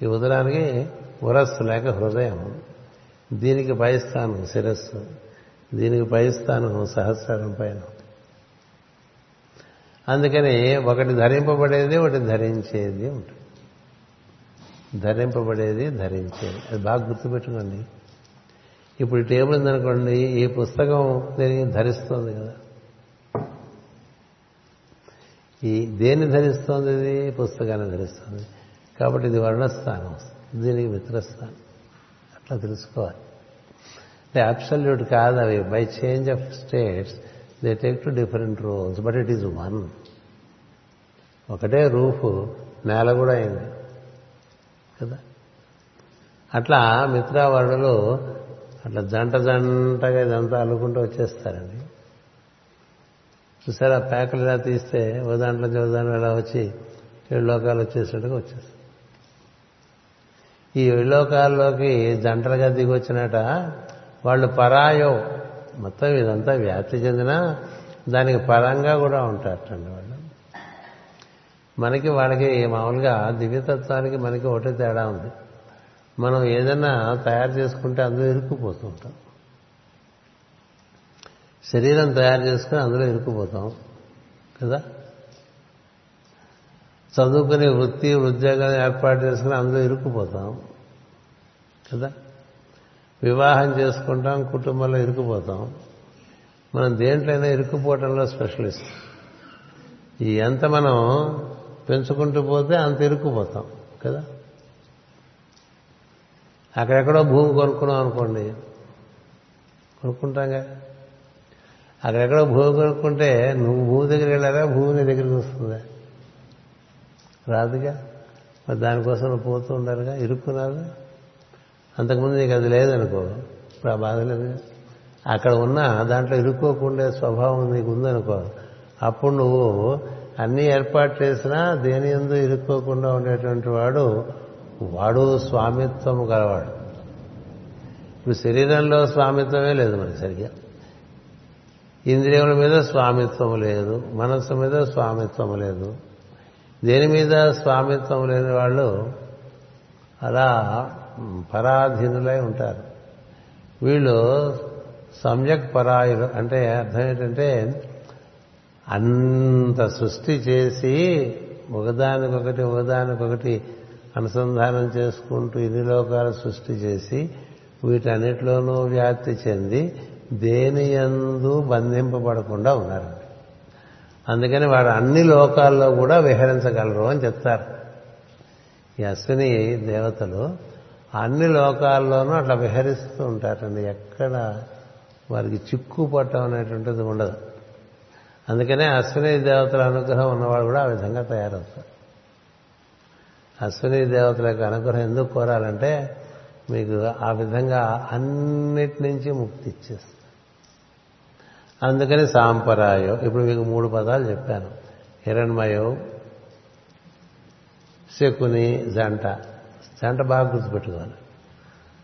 ఈ ఉదరానికి ఉరస్సు లేక హృదయం. దీనికి పై స్థానం శిరస్సు దీనికి పై స్థానం సహస్రం పైన. అందుకని ఒకటి ధరింపబడేది ఒకటి ధరించేది ఉంటుంది. ధరింపబడేది ధరించేది. అది బాగా గుర్తుపెట్టుకోండి. ఇప్పుడు టేబుల్ ఉందనుకోండి ఈ పుస్తకం దీనికి ధరిస్తోంది కదా? ఈ దేన్ని ధరిస్తోంది ఇది? పుస్తకాన్ని ధరిస్తుంది. కాబట్టి ఇది వర్ణస్థానం. దీనికి మిత్రస్థానం. అట్లా తెలుసుకోవాలి. అంటే అబ్సల్యూట్ కాదు అవి. By change of states they take two different roles but it is one ఒకటే రూఫ్ నేల కూడా అయింది. కదా? అట్లా మిత్రావరుడులు అట్లా జంట జంటగా ఇదంతా అల్లుకుంటూ వచ్చేస్తారండి. చూసారా ప్యాకులు ఇలా తీస్తే ఓ దాంట్లో ఓ దాంట్లో ఇలా వచ్చి ఏడు లోకాలు వచ్చేసినట్టుగా వచ్చేస్తారు ఈ ఏడు లోకాల్లోకి జంటలుగా దిగొచ్చినట వాళ్ళు పరాయో మొత్తం ఇదంతా వ్యాప్తి చెందిన దానికి పరంగా కూడా ఉంటారటండి వాళ్ళు. మనకి వాళ్ళకి మామూలుగా దివ్యతత్వానికి మనకి ఒకటే తేడా ఉంది. మనం ఏదైనా తయారు చేసుకుంటే అందులో ఇరుక్కుపోతూ ఉంటాం శరీరం తయారు చేసుకుని అందులో ఇరుక్కుపోతాం. కదా? చదువుకుని వృత్తి ఉద్యోగాన్ని ఏర్పాటు చేసుకుని అందులో ఇరుక్కుపోతాం. కదా? వివాహం చేసుకుంటాం కుటుంబంలో ఇరుక్కుపోతాం. మనం దేంట్లైనా ఇరుక్కుపోవటంలో స్పెషలిస్ట్. ఈ ఎంత మనం పెంచుకుంటూ పోతే అంత ఇరుక్కుపోతాం కదా? అక్కడెక్కడో భూమి కొనుక్కున్నాం అనుకోండి కొనుక్కుంటాంగా? అక్కడెక్కడో భూమి కొనుక్కుంటే నువ్వు భూమి దగ్గరికి వెళ్ళారా భూమి నీ దగ్గరికి వస్తుందా? రాదుగా? మరి దానికోసం పోతూ ఉండాలిగా ఇరుక్కున్నావు? అంతకుముందు నీకు అది లేదనుకో ఇప్పుడు ఆ బాధ లేదు. అక్కడ ఉన్న దాంట్లో ఇరుక్కోకుండే స్వభావం నీకు ఉందనుకో అప్పుడు నువ్వు అన్ని ఏర్పాటు చేసినా దేని ఎందు ఇరుక్కోకుండా ఉండేటువంటి వాడు వాడు స్వామిత్వము గలవాడు. ఇప్పుడు శరీరంలో స్వామిత్వమే లేదు మనకి సరిగ్గా. ఇంద్రియముల మీద స్వామిత్వం లేదు మనస్సు మీద స్వామిత్వం లేదు. దేని మీద స్వామిత్వం లేని వాళ్ళు అలా పరాధీనులై ఉంటారు. వీళ్ళు సమ్యక్ పరాయులు అంటే అర్థం ఏంటంటే అంత సృష్టి చేసి ఒకదానికొకటి ఒకదానికొకటి అనుసంధానం చేసుకుంటూ ఇన్ని లోకాలు సృష్టి చేసి వీటన్నిటిలోనూ వ్యాప్తి చెంది దేని ఎందు బంధింపబడకుండా ఉన్నారు. అందుకని వాడు అన్ని లోకాల్లో కూడా విహరించగలరు అని చెప్తారు. ఈ అశ్విని దేవతలు అన్ని లోకాల్లోనూ అట్లా విహరిస్తూ ఉంటారండి. ఎక్కడ వారికి చిక్కు పట్టం అనేటువంటిది ఉండదు. అందుకనే అశ్విని దేవతల అనుగ్రహం ఉన్నవాడు కూడా ఆ విధంగా తయారవుతారు అశ్విని దేవతల యొక్క అనుగ్రహం ఎందుకు కోరాలంటే మీకు ఆ విధంగా అన్నిటి నుంచి ముక్తి ఇచ్చేస్తారు అందుకని సాంపరాయం ఇప్పుడు మీకు మూడు పదాలు చెప్పాను. హిరణ్మయం శకుని జంట. జంట బాగా గుర్తుపెట్టుకోవాలి.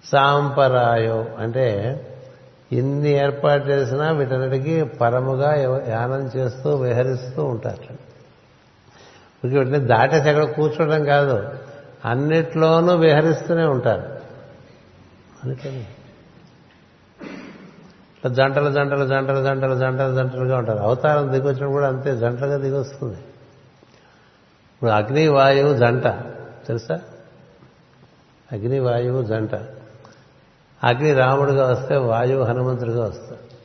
సాంపరాయో అంటే ఇన్ని ఏర్పాటు చేసినా వీటన్నిటికీ పరముగా యానం చేస్తూ విహరిస్తూ ఉంటారు. వీటిని దాటేసి అక్కడ కూర్చోవడం కాదు. అన్నిట్లోనూ విహరిస్తూనే ఉంటారు. అందుకని జంటలు జంటలు జంటలు జంటలు జంటలు జంటలుగా ఉంటారు. అవతారం దిగొచ్చినప్పుడు కూడా అంతే జంటలుగా దిగొస్తుంది. ఇప్పుడు అగ్ని వాయువు జంట తెలుసా? అగ్ని వాయువు జంట. అగ్ని రాముడుగా వస్తే వాయువు హనుమంతుడిగా వస్తాడు.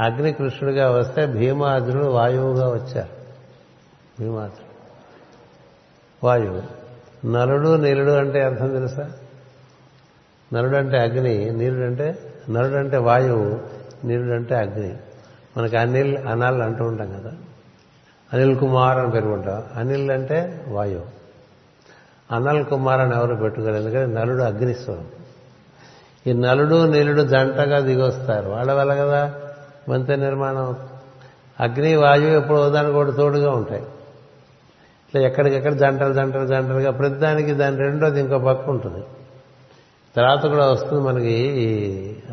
అగ్ని కృష్ణుడిగా వస్తే భీమాద్రుడు వాయువుగా వచ్చారు భీమాద్రుడు వాయువు. నలుడు నీలుడు అంటే అర్థం తెలుసా? నలుడు అంటే అగ్ని నీలుడు అంటే నలుడు అంటే వాయువు నీలుడు అంటే అగ్ని. మనకి అనిల్ అనాల్ అంటూ ఉంటాం కదా. అనిల్ కుమార్ అని పెరుగుంటాం అనిల్ అంటే వాయువు. అనల్ కుమార్ అని ఎవరు పెట్టుకోరు ఎందుకంటే నలుడు అగ్నిస్వరం. ఈ నలుడు నీలుడు జంటగా దిగొస్తారు. వాళ్ళ వల్ల కదా మంత్రి నిర్మాణం. అగ్ని వాయువు ఎప్పుడు దానికి కూడా తోడుగా ఉంటాయి. ఇట్లా ఎక్కడికెక్కడ జంటలు జంటలు జంటలుగా ప్రతిదానికి దాని రెండోది ఇంకో పక్క ఉంటుంది. తర్వాత కూడా వస్తుంది మనకి ఈ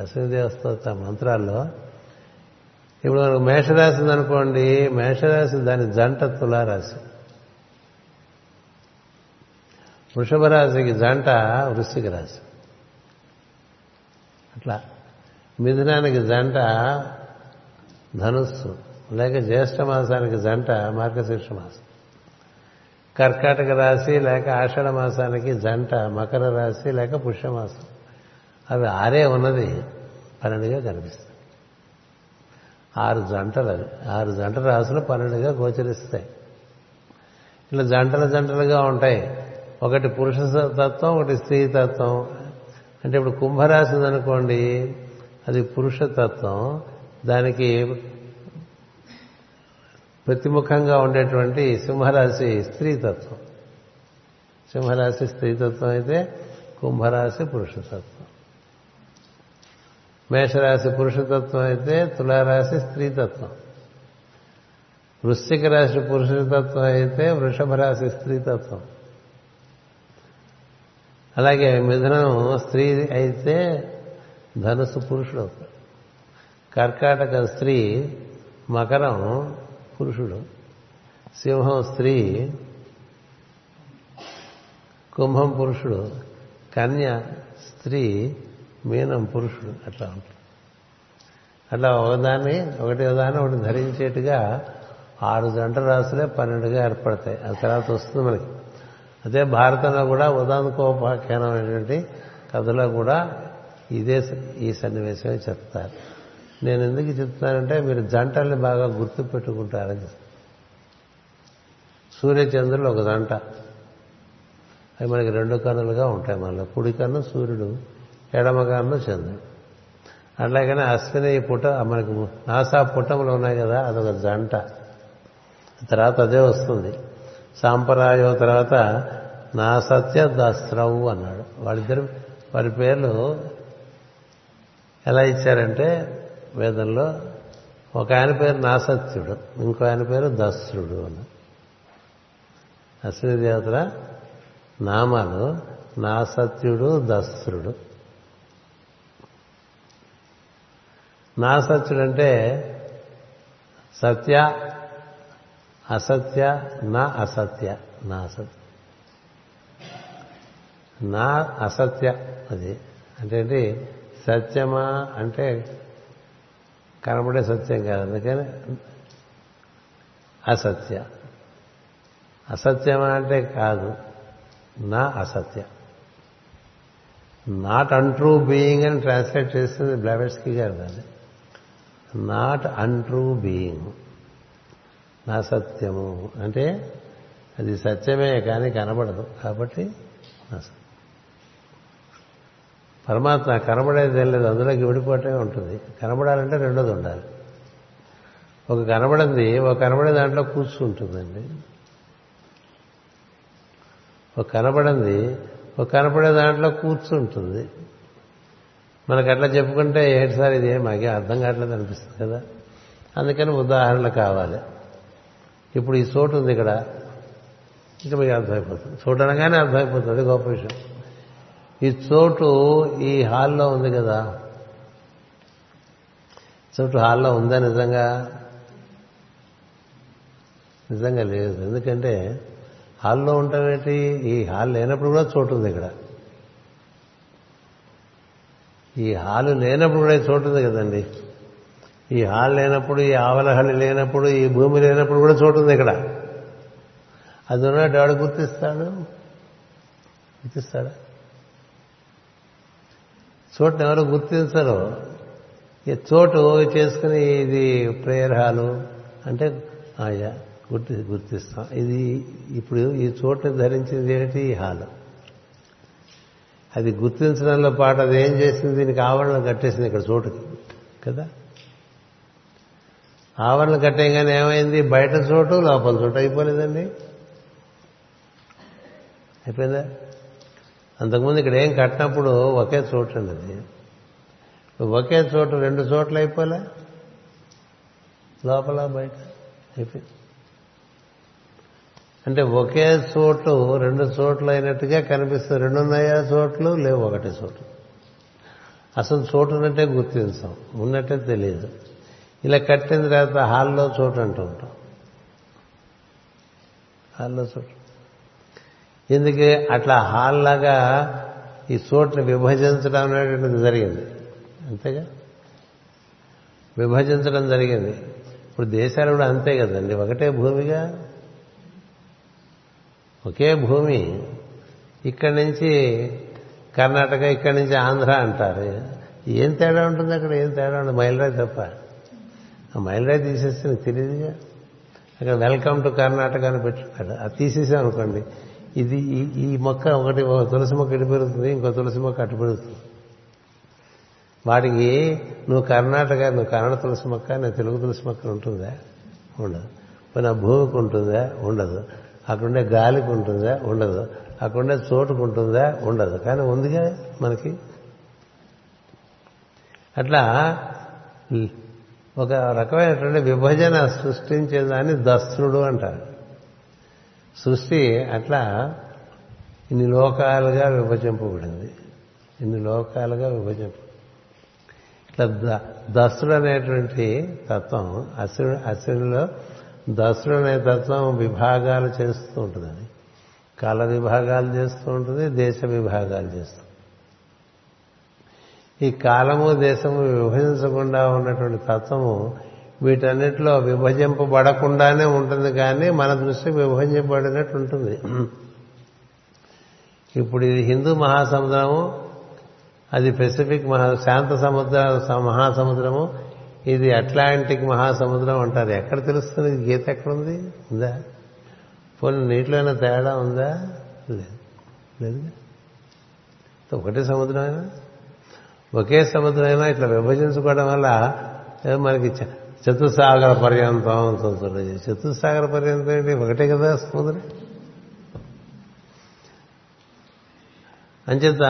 అశ్వదేవస్తోత్ర దేవస్థ మంత్రాల్లో. ఇప్పుడు మనకు మేషరాశి ఉందనుకోండి మేషరాశి దాని జంట తులారాశి. వృషభ రాశికి జంట వృశ్చిక రాశి. అట్లా. మిథునానికి జంట ధనుస్సు లేక జ్యేష్ఠ మాసానికి జంట మార్గశీర్ష మాసం. కర్కాటక రాశి లేక ఆషాఢ మాసానికి జంట మకర రాశి లేక పుష్యమాసం అవి ఆరే ఉన్నది పన్నెండుగా కనిపిస్తాయి. ఆరు జంటలు అవి. ఆరు జంట రాసులు పన్నెండుగా గోచరిస్తాయి. ఇట్లా జంటలు జంటలుగా ఉంటాయి. ఒకటి పురుష తత్వం ఒకటి స్త్రీ తత్వం అంటే ఇప్పుడు కుంభరాశి అనుకోండి అది పురుషతత్వం. దానికి ప్రతిముఖంగా ఉండేటువంటి సింహరాశి స్త్రీతత్వం. సింహరాశి స్త్రీతత్వం అయితే కుంభరాశి పురుషతత్వం. మేషరాశి పురుషతత్వం అయితే తులారాశి స్త్రీతత్వం. వృశ్చిక రాశి పురుషతత్వం అయితే వృషభ రాశి స్త్రీతత్వం. అలాగే మిథునం స్త్రీ అయితే ధనుసు పురుషుడు. అవుతాడు కర్కాటక స్త్రీ మకరం పురుషుడు. సింహం స్త్రీ కుంభం పురుషుడు. కన్య స్త్రీ మీనం పురుషుడు. అట్లా ఉంటుంది. అట్లా ఒకదాన్ని ఒకటి ఒకదాన్ని ఒకటి ధరించేట్టుగా ఆరు జంట రాసులే పన్నెండుగా ఏర్పడతాయి. ఆ తర్వాత వస్తుంది మనకి. అదే భారతంలో కూడా ఉదానుకోపాఖ్యానమైనటువంటి కథలో కూడా ఇదే ఈ సన్నివేశమే చెప్తారు. నేను ఎందుకు చెప్తున్నానంటే మీరు జంటల్ని బాగా గుర్తు పెట్టుకుంటారని సూర్యచంద్రులు ఒక జంట. అవి మనకి రెండు కన్నులుగా ఉంటాయి మనలో. కుడి కన్ను సూర్యుడు ఎడమ కన్ను చంద్రుడు. అట్లాగనే అశ్విని పుట మనకి నాసా పుట్టములు ఉన్నాయి కదా అదొక జంట. తర్వాత అదే వస్తుంది. సాంప్రదాయం తర్వాత నా సత్య దస్రవు అన్నాడు. వాళ్ళిద్దరు వారి పేర్లు ఎలా ఇచ్చారంటే వేదంలో ఒక ఆయన పేరు నాసత్యుడు ఇంకో ఆయన పేరు దస్రుడు అని అశ్విని దేవతల నామాలు నాసత్యుడు దస్రుడు. నాసత్యుడు అంటే సత్య అసత్య నా అసత్య నా అసత్య. నా అసత్య అది. అంటే ఏంటి? సత్యమా అంటే కనబడే సత్యం కాదు. అందుకని అసత్య. అసత్యమా అంటే కాదు. నా అసత్య. నాట్ అంట్రూ బీయింగ్ అని ట్రాన్స్లేట్ చేస్తుంది బ్లావెట్స్కి గారు దాన్ని. నాట్ అంట్రూ బీయింగ్ నా సత్యము. అంటే అది సత్యమే కానీ కనబడదు. కాబట్టి నా సత్యం. పరమాత్మ కనబడేది ఏం లేదు. అందులోకి విడిపోవటమే ఉంటుంది. కనబడాలంటే రెండోది ఉండాలి. ఒక కనబడింది ఒక కనబడే దాంట్లో కూర్చుంటుందండి. ఒక కనబడింది ఒక కనపడే దాంట్లో కూర్చుంటుంది. మనకు అట్లా చెప్పుకుంటే ఏంటి సార్ ఇది మాకే అర్థం కావట్లేదు అనిపిస్తుంది కదా. అందుకని ఉదాహరణలు కావాలి. ఇప్పుడు ఈ చోటు ఉంది ఇక్కడ. ఇంకా మీకు అర్థమైపోతుంది. చోటు అనగానే అర్థమైపోతుంది గొప్ప విషయం. ఈ చోటు ఈ హాల్లో ఉంది కదా. చోటు హాల్లో ఉందా నిజంగా? నిజంగా లేదు. ఎందుకంటే హాల్లో ఉంటామేంటి ఈ హాల్ లేనప్పుడు కూడా చోటు ఉంది ఇక్కడ. ఈ హాలు లేనప్పుడు కూడా చోటు ఉంది కదండి. ఈ హాల్ లేనప్పుడు ఈ ఆవలహళి లేనప్పుడు ఈ భూమి లేనప్పుడు కూడా చోటు ఉంది ఇక్కడ. అది ఉన్నట్టు ఎవడు గుర్తిస్తాడు. గుర్తిస్తాడా? చోటు ఎవరు గుర్తించరు. ఈ చోటు చేసుకుని ఇది ప్రేయర్ హాలు అంటే ఆయా గుర్తి గుర్తిస్తాం. ఇది ఇప్పుడు ఈ చోటు ధరించింది ఏంటి? ఈ హాలు. అది గుర్తించడంలో పాట అది ఏం చేసింది? దీనికి ఆవరణ కట్టేసింది ఇక్కడ చోటుకి. కదా? ఆవరణ కట్టేయగానే ఏమైంది? బయట చోటు లోపల చోటు అయిపోలేదండి. అయిపోయిందా? అంతకుముందు ఇక్కడ ఏం కట్టినప్పుడు ఒకే చోటు అండి అది ఒకే చోటు రెండు చోట్ల అయిపోలే. లోపల బయట అయిపోయింది అంటే ఒకే చోటు రెండు చోట్లు అయినట్టుగా కనిపిస్తుంది. రెండు ఉన్నాయా చోట్లు? లేవు ఒకటే చోటు. అసలు చోటు ఉన్నట్టే గుర్తించాం. ఉన్నట్టే తెలియదు. ఇలా కట్టిన తర్వాత హాల్లో చోటు అంటూ ఉంటాం. హాల్లో చోటు. ఎందుకు అట్లా హాల్ లాగా ఈ చోటుని విభజించడం అనేటువంటిది జరిగింది. అంతేగా? విభజించడం జరిగింది. ఇప్పుడు దేశాలు కూడా అంతే కదండి. ఒకటే భూమిగా? ఒకే భూమి. ఇక్కడి నుంచి కర్ణాటక ఇక్కడి నుంచి ఆంధ్ర అంటారు. ఏం తేడా ఉంటుంది అక్కడ? ఏం తేడా ఉంటుంది మైలరాజ్ తప్ప. ఆ మైలురాయి తీసేస్తే నీకు తెలియదుగా? అక్కడ వెల్కమ్ టు కర్ణాటక అని పెట్టుకున్నాడు అది తీసేసాం అనుకోండి. ఇది ఈ- ఈ మొక్క ఒకటి ఒక తులసి మొక్క ఇటు పెరుగుతుంది? ఇంకో తులసి మొక్క అటు పెరుగుతుంది. వాటికి నువ్వు కర్ణాటక నువ్వు కన్నడ తులసి మొక్క నేను తెలుగు తులసి మొక్క ఉంటుందా? ఉండదు. పోనీ ఆ భూమికి ఉంటుందా? ఉండదు. అక్కడుండే గాలికి ఉంటుందా? ఉండదు. అక్కడుండే చోటుకు ఉంటుందా? ఉండదు. కానీ ఉందిగా మనకి. అట్లా ఒక రకమైనటువంటి విభజన సృష్టించేదాన్ని దస్త్రుడు అంటారు. సృష్టి అట్లా ఇన్ని లోకాలుగా విభజింపబడింది. ఇన్ని లోకాలుగా విభజింపు ఇట్లా ద- అనేటువంటి తత్వం అసురు అసురులో దసుడు అనే తత్వం విభాగాలు చేస్తూ ఉంటుందని కాల విభాగాలు చేస్తూ ఉంటుంది దేశ విభాగాలు చేస్తూ ఈ కాలము దేశము విభజించకుండా ఉన్నటువంటి తత్వము వీటన్నిటిలో విభజింపబడకుండానే ఉంటుంది కానీ మన దృష్టి విభజింపబడినట్టు ఉంటుంది. ఇప్పుడు ఇది హిందూ మహాసముద్రము అది పెసిఫిక్ మహా శాంత సముద్ర మహాసముద్రము ఇది అట్లాంటిక్ మహాసముద్రం అంటారు. ఎక్కడ తెలుస్తుంది? గీత ఎక్కడుంది? ఉందా? పోనీ నీటిలోనే తేడా ఉందా? లేదు. లేదు. ఒకటే సముద్రమైనా? ఒకే సముద్రమైనా ఇట్లా విభజించుకోవడం వల్ల మనకి చ- చతుస్సాగర పర్యంతం ఉంటుంది చతుస్సాగర పర్యంతం ఏంటి? ఒకటే కదా సముద్రం? అంచేత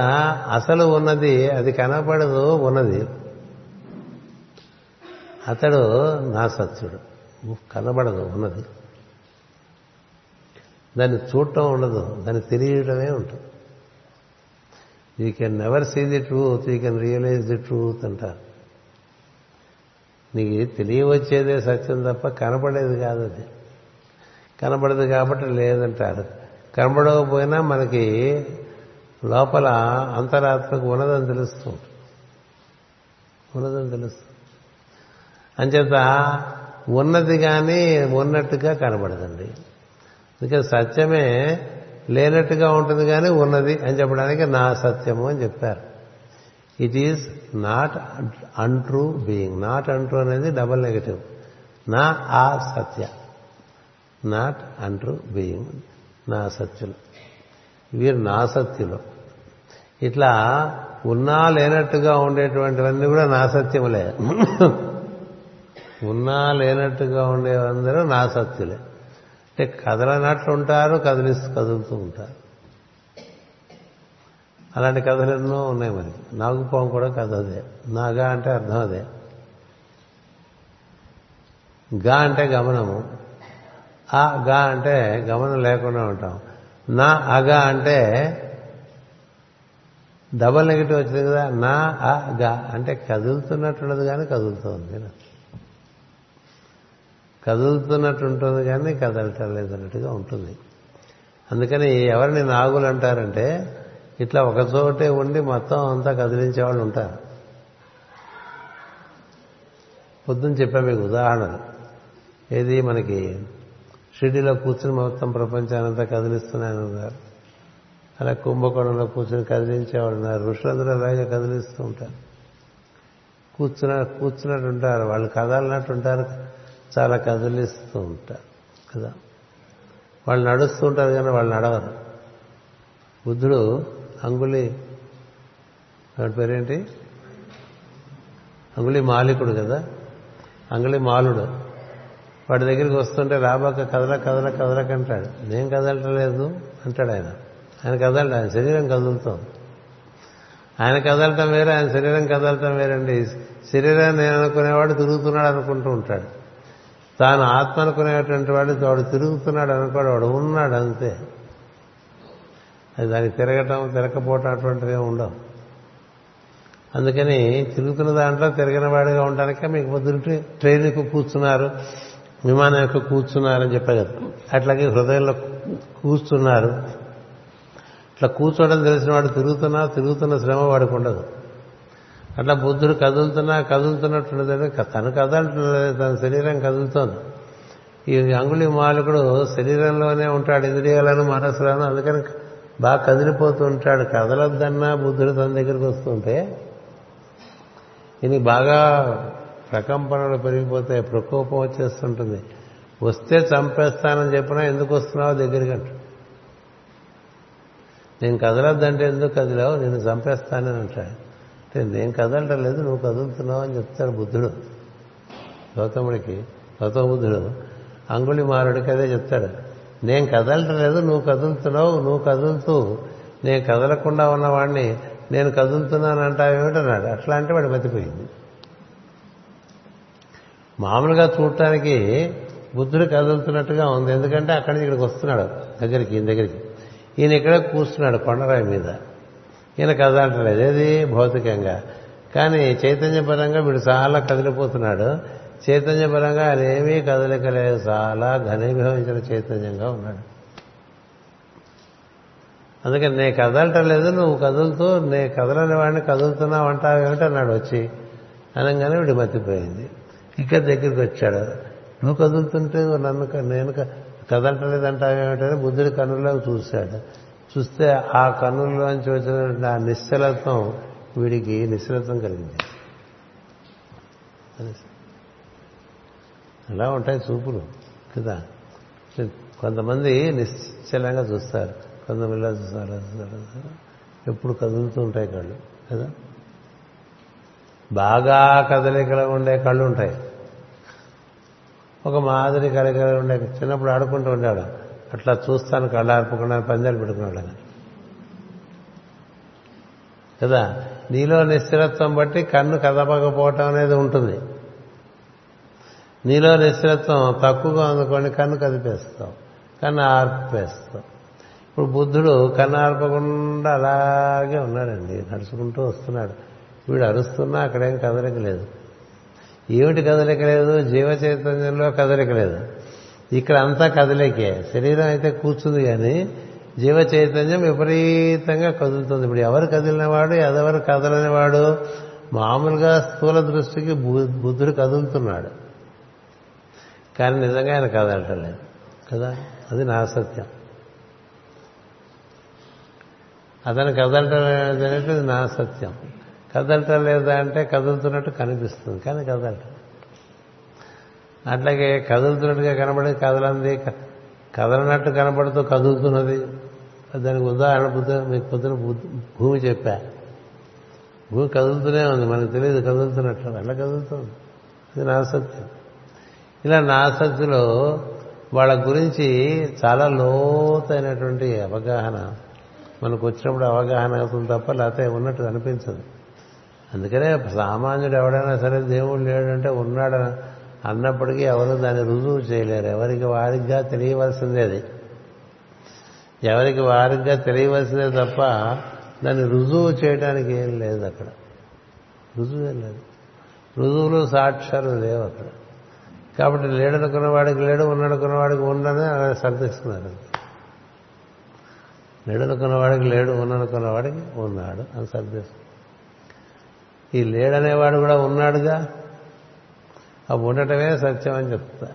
అసలు ఉన్నది అది కనపడదు ఉన్నది. అతడు నా సత్యుడు. కనబడదు ఉన్నది. దాన్ని చూడటం ఉండదు దాన్ని తెలియటమే ఉంటుంది. You can never see the truth you can realise the truth అంటారు. నీకు తెలియవచ్చేదే సత్యం తప్ప కనపడేది కాదు అది. కనపడదు కాబట్టి లేదంటారు. కనబడకపోయినా మనకి లోపల అంతరాత్మకు ఉన్నదని తెలుస్తుంది. ఉన్నదని తెలుస్తుంది. అంచేత ఉన్నది కానీ ఉన్నట్టుగా కనబడదండి అందుకే సత్యమే లేనట్టుగా ఉంటుంది కానీ ఉన్నది అని చెప్పడానికి నా సత్యము అని చెప్పారు. It is not untrue being not untrue అనేది డబల్ నెగటివ్ నా ఆ సత్య. నాట్ అంట్రూ బీయింగ్ నా సత్యులు. వీరు నా సత్యులు. ఇట్లా ఉన్నా లేనట్టుగా ఉండేటువంటివన్నీ కూడా నా సత్యములే. ఉన్నా లేనట్టుగా ఉండేవందరూ నా సత్యులే. అంటే కదలనట్లు ఉంటారు కదిలిస్తూ కదులుతూ ఉంటారు. అలాంటి కథలు ఎన్నో ఉన్నాయి మరి. నాగుపాము కూడా కథ అదే. నాగా అంటే అర్థం అదే. గా అంటే గమనము. ఆ గా అంటే గమనం లేకుండా ఉంటాం. నా అగా అంటే డబల్ నెగిటివ్ వచ్చింది కదా నా ఆ గా అంటే కదులుతున్నట్టున్నది కానీ కదులుతోంది. కదులుతున్నట్టు ఉంటుంది కానీ కదలటం లేదన్నట్టుగా ఉంటుంది. అందుకని ఎవరిని నాగులు అంటారంటే ఇట్లా ఒకచోటే ఉండి మొత్తం అంతా కదిలించే వాళ్ళు ఉంటారు. పొద్దున్న చెప్పా మీకు ఉదాహరణలు. ఏది మనకి షిర్డీలో కూర్చుని మొత్తం ప్రపంచానంతా కదిలిస్తున్నాయని ఉన్నారు అలా కుంభకోణంలో కూర్చుని కదిలించేవాళ్ళు ఉన్నారు. ఋషులందరూ అలాగే కదిలిస్తూ ఉంటారు. కూర్చున్న కూర్చున్నట్టు ఉంటారు వాళ్ళు కదలనట్టు ఉంటారు చాలా కదిలిస్తూ ఉంటారు కదా? వాళ్ళు నడుస్తూ ఉంటారు కానీ వాళ్ళు నడవరు. బుద్ధుడు అంగుళి వాడి పేరేంటి? అంగుళి మాలికుడు కదా? అంగుళి మాలుడు. వాడి దగ్గరికి వస్తుంటే రాబాక కదల కదల కదలకంటాడు నేను కదలటలేదు అంటాడు ఆయన. ఆయన కదలడు ఆయన శరీరం కదులుతోంది ఆయన కదలటం వేరే ఆయన శరీరం కదలటం వేరండి. శరీరాన్ని నేను అనుకునేవాడు తిరుగుతున్నాడు అనుకుంటూ ఉంటాడు. తాను ఆత్మ అనుకునేటువంటి వాడు వాడు తిరుగుతున్నాడు అనుకోడు వాడు ఉన్నాడు అంతే. అది దానికి తిరగటం తిరగపోవటం అటువంటివి ఉండవు. అందుకని తిరుగుతున్న దాంట్లో తిరిగిన వాడిగా ఉండడానికే మీకు పొద్దుటి ట్రైన్ ఎక్కువ కూర్చున్నారు విమానం ఎక్కువ కూర్చున్నారని చెప్పారు కదా. అట్లాగే హృదయంలో కూర్చున్నారు. ఇట్లా కూర్చోవడం తెలిసిన వాడు తిరుగుతున్నా తిరుగుతున్న శ్రమ వాడికి ఉండదు. అట్లా బుద్ధుడు కదులుతున్నా కదులుతున్నట్టుండదంటే తను కదలట్లేదు తన శరీరం కదులుతోంది. ఈ అంగుళి మాలకుడు శరీరంలోనే ఉంటాడు ఇంద్రియాలను మనసులను అందుకని బాగా కదిలిపోతూ ఉంటాడు. కదలొద్దన్నా బుద్ధుడు తన దగ్గరికి వస్తుంటే ఇది బాగా ప్రకంపనలు పెరిగిపోతాయి ప్రకోపం వచ్చేస్తుంటుంది. వస్తే చంపేస్తానని చెప్పినా ఎందుకు వస్తున్నావు దగ్గరికి అంట నేను కదలొద్దంటే ఎందుకు కదిలావు? నేను చంపేస్తానని అంటాడు. నేను కదలటం లేదు నువ్వు కదులుతున్నావు అని చెప్తాడు బుద్ధుడు. గౌతముడికి గౌతమ బుద్ధుడు అంగుళి మారుడికి అదే చెప్తాడు. నేను కదలటం లేదు నువ్వు కదులుతున్నావు నువ్వు కదులుతూ నేను కదలకుండా ఉన్నవాడిని నేను కదులుతున్నాను అంటావేమిటన్నాడు అట్లా అంటే వాడు మతిపోయింది మామూలుగా చూడటానికి బుద్ధుడు కదులుతున్నట్టుగా ఉంది. ఎందుకంటే అక్కడి నుంచి ఇక్కడికి వస్తున్నాడు దగ్గరికి ఈయన దగ్గరికి. ఈయన ఇక్కడ కూర్చున్నాడు కొండరాయి మీద. ఈయన కదలట్లేదు ఏది? భౌతికంగా. కానీ చైతన్యపరంగా వీడు చాలా కదిలిపోతున్నాడు. చైతన్యపరంగా ఆయన ఏమీ కదలికలేదు. చాలా ఘనీభవించిన చైతన్యంగా ఉన్నాడు. అందుకని నేను కదలటం లేదు నువ్వు కదులుతూ నే కదలని వాడిని కదులుతున్నావు అంటావు ఏమిటన్నాడు వచ్చి. అనగానే వీడు మతిపోయింది. ఇక్కడ దగ్గరికి వచ్చాడు. నువ్వు కదులుతుంటే నన్ను నేను కదలటం లేదంటావేమిటని బుద్ధుడి కన్నులో చూశాడు. చూస్తే ఆ కన్నుల్లోంచి వచ్చినటువంటి ఆ నిశ్చలత్వం వీడికి నిశ్చలత్వం కలిగింది. అలా ఉంటాయి చూపులు కదా? కొంతమంది నిశ్చలంగా చూస్తారు. కొంతమంది ఇలా చూస్తారు చూస్తారు. ఎప్పుడు కదులుతూ ఉంటాయి కళ్ళు కదా? బాగా కదలికలు ఉండే కళ్ళు ఉంటాయి. ఒక మాదిరి కదలికలు ఉండే చిన్నప్పుడు ఆడుకుంటూ ఉండేవాడు. అట్లా చూస్తాను కళ్ళు ఆర్పకుండా పందాలు పెట్టుకున్నాడు కదా? నీలో నిశ్చిరత్వం బట్టి కన్ను కదపకపోవటం అనేది ఉంటుంది. నీలో నిశ్చిరత్వం తక్కువగా ఉందనుకోండి కన్ను కదిపేస్తాం కన్ను ఆర్పేస్తాం. ఇప్పుడు బుద్ధుడు కన్ను ఆర్పకుండా అలాగే ఉన్నాడండి నడుచుకుంటూ వస్తున్నాడు. వీడు అరుస్తున్నా అక్కడేం కదలిక లేదు. ఏమిటి కదలిక లేదు? జీవ చైతన్యంలో కదలిక లేదు. ఇక్కడ అంతా కదలికే. శరీరం అయితే కూర్చుంది కానీ జీవ చైతన్యం విపరీతంగా కదులుతుంది. ఇప్పుడు ఎవరు కదిలినవాడు ఎదవరు కదలనివాడు మామూలుగా స్థూల దృష్టికి బు- బుద్ధుడు కదులుతున్నాడు. కానీ నిజంగా ఆయన కదలటం లేదు కదా? అది నా సత్యం. అతను కదలటం లేదు అనేటువంటిది నా సత్యం. కదలటం లేదా అంటే కదులుతున్నట్టు కనిపిస్తుంది. కానీ కదలటం అట్లాగే కదులుతున్నట్టుగా కనబడే కదలంది. క- కదలనట్టు కనబడుతూ కదులుతున్నది. దానికి ఉదాహరణ పొద్దున మీకు పొద్దున భూమి చెప్పా. భూమి కదులుతూనే ఉంది. మనకు తెలియదు కదులుతున్నట్లు అలా కదులుతుంది. ఇది నా సత్యం. ఇలా నా సత్తులో వాళ్ళ గురించి చాలా లోతైనటువంటి అవగాహన. మనకు వచ్చినప్పుడు అవగాహన అవుతుంది తప్ప లేకపోతే ఉన్నట్టు అనిపించదు. అందుకనే సామాన్యుడు ఎవడైనా సరే దేవుడు లేడంటే ఉన్నాడని అన్నప్పటికీ ఎవరు దాన్ని రుజువు చేయలేరు. ఎవరికి వారిగా తెలియవలసిందే అది. ఎవరికి వారిగా తెలియవలసిందే తప్ప దాన్ని రుజువు చేయడానికి ఏం లేదు అక్కడ. రుజువు ఏం లేదు. రుజువులు సాక్ష్యాలు లేవు అక్కడ. కాబట్టి లేడనుకున్న వాడికి లేడు ఉన్నాడుకున్న వాడికి ఉండని అలా సర్దిస్తున్నారు లేడనుకున్న వాడికి లేడు ఉన్ననుకున్న వాడికి ఉన్నాడు అని సర్దిస్తున్నారు ఈ లేడనేవాడు కూడా ఉన్నాడుగా? అవి ఉండటమే సత్యం అని చెప్తా.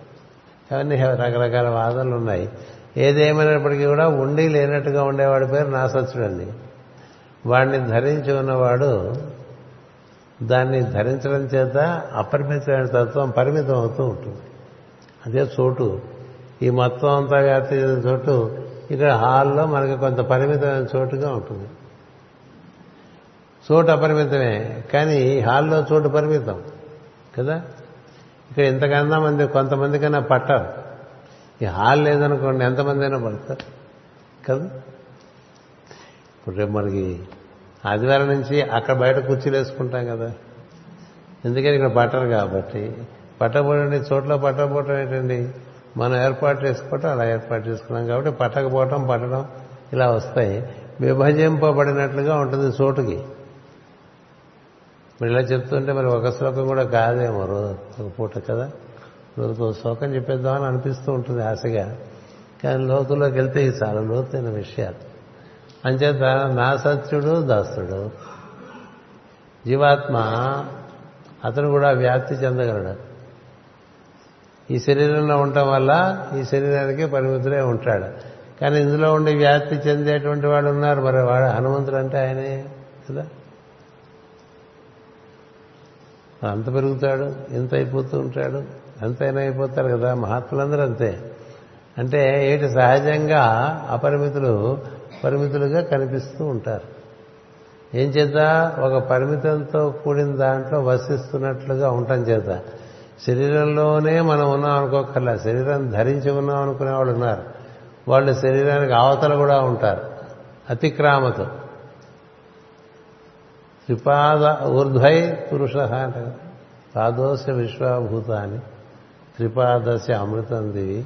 అవన్నీ రకరకాల వాదనలు ఉన్నాయి. ఏదేమైనప్పటికీ కూడా ఉండి లేనట్టుగా ఉండేవాడి పేరు నా సత్యుడండి వాడిని ధరించి ఉన్నవాడు దాన్ని ధరించడం చేత అపరిమితమైన తత్వం పరిమితం అవుతూ ఉంటుంది. అదే చోటు. ఈ మొత్తం అంతా వ్యాప్తి చెందిన చోటు ఇక్కడ హాల్లో మనకి కొంత పరిమితమైన చోటుగా ఉంటుంది. చోటు అపరిమితమే కానీ హాల్లో చోటు పరిమితం కదా? ఇక్కడ ఇంతకన్నా మంది కొంతమంది కన్నా పట్టారు. ఈ హాల్ లేదనుకోండి ఎంతమంది అయినా పడతారు. కదా? ఇప్పుడు రేపు మనకి ఆదివారం నుంచి అక్కడ బయట కుర్చీలు వేసుకుంటాం కదా. ఎందుకని ఇక్కడ పట్టరు కాబట్టి. పట్టకపోవడం చోట్ల పట్టకపోవటం ఏంటండి? మనం ఏర్పాటు చేసుకోవటం అలా ఏర్పాటు చేసుకున్నాం కాబట్టి పట్టకపోవటం పట్టడం ఇలా వస్తాయి. విభజింపబడినట్లుగా ఉంటుంది చోటుకి. మరి ఇలా చెప్తుంటే మరి ఒక శ్లోకం కూడా కాదేమో రోజు ఒక పూట కదా? రోజుకు ఒక శ్లోకం చెప్పేద్దామని అనిపిస్తూ ఉంటుంది ఆశగా. కానీ లోతులోకి వెళ్తే ఇది చాలా లోతైన విషయాలు. అంచేత నా సత్యుడు దాస్తుడు జీవాత్మ అతను కూడా వ్యాప్తి చెందగలడు. ఈ శరీరంలో ఉండటం వల్ల ఈ శరీరానికి పరిమితులే ఉంటాడు. కానీ ఇందులో ఉండి వ్యాప్తి చెందేటువంటి వాడు ఉన్నారు. మరి వాడు హనుమంతుడు అంటే ఆయనే కదా? అంత పెరుగుతాడు ఎంత అయిపోతూ ఉంటాడు అంతైనా అయిపోతారు కదా మహాత్ములందరూ అంతే. అంటే ఏటి సహజంగా అపరిమితులు పరిమితులుగా కనిపిస్తూ ఉంటారు. ఏం చేత ఒక పరిమితంతో కూడిన దాంట్లో వసిస్తున్నట్లుగా ఉండటం చేత. శరీరంలోనే మనం ఉన్నాం అనుకోకర్లా శరీరం ధరించి ఉన్నాం అనుకునే వాళ్ళు ఉన్నారు. వాళ్ళు శరీరానికి అవతల కూడా ఉంటారు. అతిక్రామతో. త్రిపాద ఊర్ధ్వై పురుష అంటే పాదోశ విశ్వభూతాన్ని త్రిపాదశ అమృతం దివి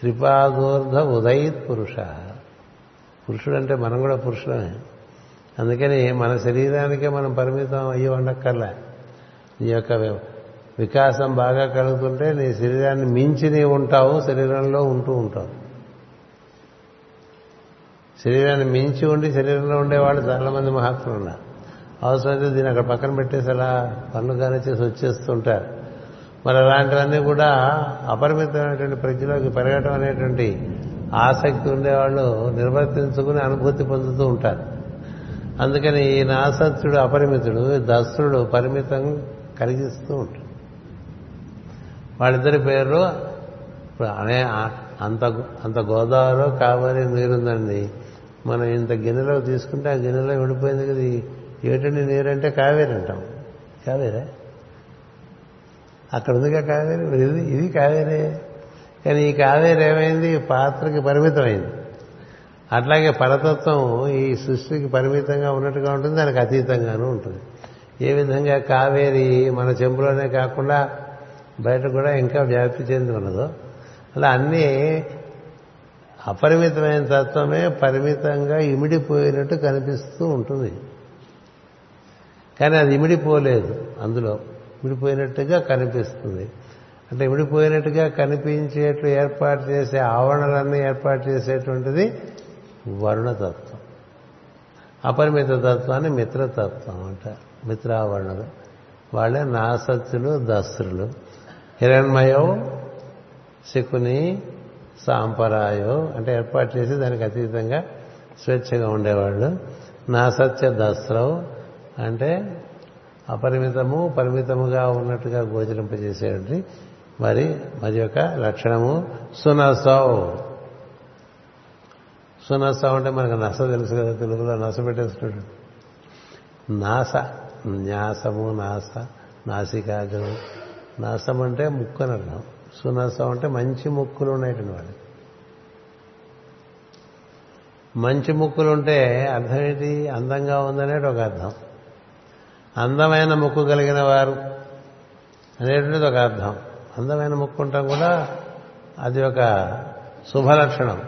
త్రిపాదోర్ధ ఉదయిత్ పురుష. పురుషుడు అంటే మనం కూడా పురుషులమే. అందుకని మన శరీరానికే మనం పరిమితం అయ్యి ఉండక్కర్లే. నీ యొక్క వికాసం బాగా కలుగుతుంటే నీ శరీరాన్ని మించి నీ ఉంటావు శరీరంలో ఉంటూ ఉంటావు. శరీరాన్ని మించి ఉండి శరీరంలో ఉండేవాళ్ళు చాలామంది మహాత్ములు ఉన్నారు. అవసరమైతే దీన్ని అక్కడ పక్కన పెట్టేసి అలా పనులు కానిచ్చేసి వచ్చేస్తుంటారు. మరి అలాంటివన్నీ కూడా అపరిమితమైనటువంటి ప్రజలోకి పెరగటం అనేటువంటి ఆసక్తి ఉండేవాళ్ళు నిర్వర్తించుకుని అనుభూతి పొందుతూ ఉంటారు. అందుకని ఈ నాసత్యుడు అపరిమితుడు దస్త్రుడు పరిమితం కలిగిస్తూ ఉంటాడు. వాళ్ళిద్దరి పేరు ఇప్పుడు అనే అంత అంత గోదావరి కావేరి నీరుందండి మనం ఇంత గిన్నెలో తీసుకుంటే ఆ గిన్నెలో విడిపోయింది కదా ఏటండి నీరంటే కావేరి అంటాం. కావేరే? అక్కడ ఉందిగా కావేరి ఇది ఇది కావేరే? కానీ ఈ కావేరి ఏమైంది? పాత్రకి పరిమితమైంది. అట్లాగే పరతత్వం ఈ సృష్టికి పరిమితంగా ఉన్నట్టుగా ఉంటుంది దానికి అతీతంగానూ ఉంటుంది. ఏ విధంగా కావేరి మన చెంపులోనే కాకుండా బయట కూడా ఇంకా వ్యాప్తి చెంది ఉన్నదో అలా అన్నీ అపరిమితమైన తత్వమే పరిమితంగా ఇమిడిపోయినట్టు కనిపిస్తూ ఉంటుంది. కానీ అది ఇమిడిపోలేదు అందులో. ఇమిడిపోయినట్టుగా కనిపిస్తుంది. అంటే ఇమిడిపోయినట్టుగా కనిపించేట్లు ఏర్పాటు చేసే ఆవరణలన్నీ ఏర్పాటు చేసేటువంటిది వరుణతత్వం. అపరిమిత తత్వాన్ని మిత్రతత్వం అంటారు మిత్రావరణలు. వాళ్ళే నాసత్తులు దస్త్రులు హిరణ్మయో శకుని సాంపరాయో అంటే ఏర్పాటు చేసి దానికి అతీతంగా స్వేచ్ఛగా ఉండేవాళ్ళు. నాసత్య దస్త్రవు అంటే అపరిమితము పరిమితముగా ఉన్నట్టుగా గోచరింపజేసేటువంటి మరి మరి యొక్క లక్షణము సునసౌ. సునసౌ అంటే మనకు నస తెలుసు కదా తెలుగులో నస పెట్టేసుకుంటాడు నాస న్యాసము నాస నాసికాగ్రం. నాసం అంటే ముక్కు అని అర్థం. సునసం అంటే మంచి ముక్కులు ఉన్నాయటండి వాళ్ళకి మంచి ముక్కులు ఉంటే అర్థం ఏంటి? అందంగా ఉందనేది ఒక అర్థం. అందమైన ముక్కు కలిగిన వారు అనేటువంటిది ఒక అర్థం. అందమైన ముక్కు ఉంటాం కూడా అది ఒక శుభలక్షణం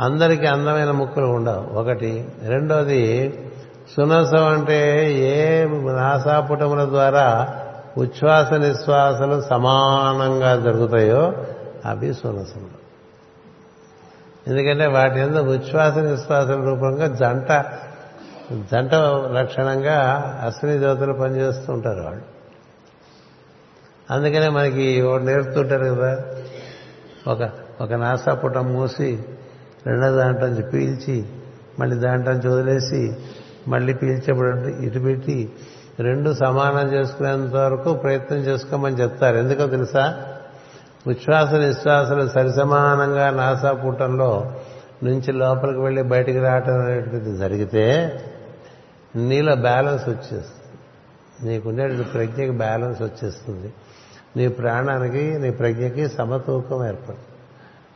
అందరికీ అందమైన ముక్కులు ఉండవు. ఒకటి. రెండోది సునసం అంటే ఏ నాసాపుటముల ద్వారా ఉచ్ఛ్వాస నిశ్వాసలు సమానంగా జరుగుతాయో అవి సునసములు. ఎందుకంటే వాటి ఎందుకు ఉచ్ఛ్వాస నిశ్వాసల రూపంగా జంట జంట లక్షణంగా అశ్విని దేవతలు పనిచేస్తూ ఉంటారు వాళ్ళు. అందుకనే మనకి వాడు నేర్పుతుంటారు కదా ఒక ఒక నాసా పుటం మూసి రెండో దాంట్లోంచి పీల్చి మళ్ళీ దాంట్లోంచి వదిలేసి మళ్ళీ పీల్చేప్పుడు ఇటు పెట్టి రెండు సమానం చేసుకునేంత వరకు ప్రయత్నం చేసుకోమని చెప్తారు. ఎందుకో తెలుసా? ఉచ్ఛ్వాస నిశ్వాసలు సరిసమానంగా నాసా పుటంలో నుంచి లోపలికి వెళ్ళి బయటికి రావటం అనేటువంటిది జరిగితే నీలో బ్యాలెన్స్ వచ్చేస్తుంది. నీకుండే ప్రజ్ఞకి బ్యాలెన్స్ వచ్చేస్తుంది. నీ ప్రాణానికి నీ ప్రజ్ఞకి సమతూకం ఏర్పడుతుంది.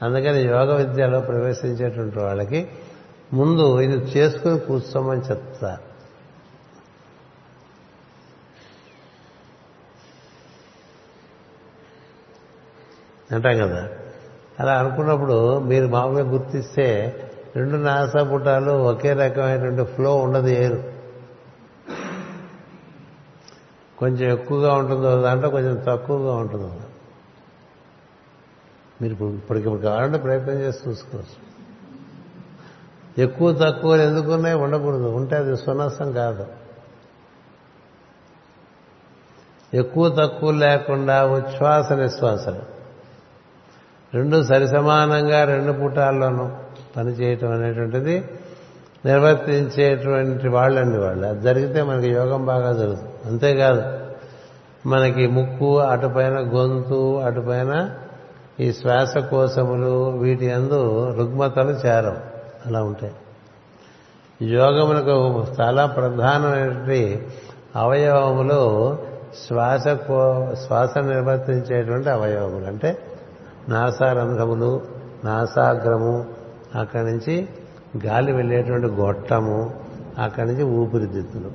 అందుకని యోగ విద్యలో ప్రవేశించేటువంటి వాళ్ళకి ముందు ఇది చేసుకుని కూర్చోమని చెప్తారు. అంటాం కదా? అలా అనుకున్నప్పుడు మీరు మామూలుగా గుర్తిస్తే రెండు నాసాపుటాలు ఒకే రకమైనటువంటి ఫ్లో ఉండదు ఏరు. కొంచెం ఎక్కువగా ఉంటుందో దాంట్లో కొంచెం తక్కువగా ఉంటుందో. మీరు ఇప్పుడు ఇప్పటికిప్పుడు కావాలంటే ప్రయత్నం చేసి చూసుకోవచ్చు. ఎక్కువ తక్కువ ఎందుకున్నాయి ఉండకూడదు. ఉంటే అది సునాసం కాదు. ఎక్కువ తక్కువ లేకుండా ఉచ్ఛ్వాస నిశ్వాసలు. రెండు సరిసమానంగా రెండు పుటాల్లోనూ పనిచేయటం అనేటువంటిది నిర్వర్తించేటువంటి వాళ్ళండి వాళ్ళు. అది జరిగితే మనకి యోగం బాగా జరుగుతుంది. అంతేకాదు మనకి ముక్కు అటుపైన గొంతు అటుపైన ఈ శ్వాసకోశములు వీటి అందు రుగ్మతలు చేరం అలా ఉంటాయి. యోగములకు చాలా ప్రధానమైనటువంటి అవయవములు శ్వాసకో శ్వాస నిర్వర్తించేటువంటి అవయవములు. అంటే నాసారంధ్రములు నాసాగ్రము అక్కడి నుంచి గాలి వెళ్ళేటువంటి గొట్టము అక్కడి నుంచి ఊపిరితిత్తులు.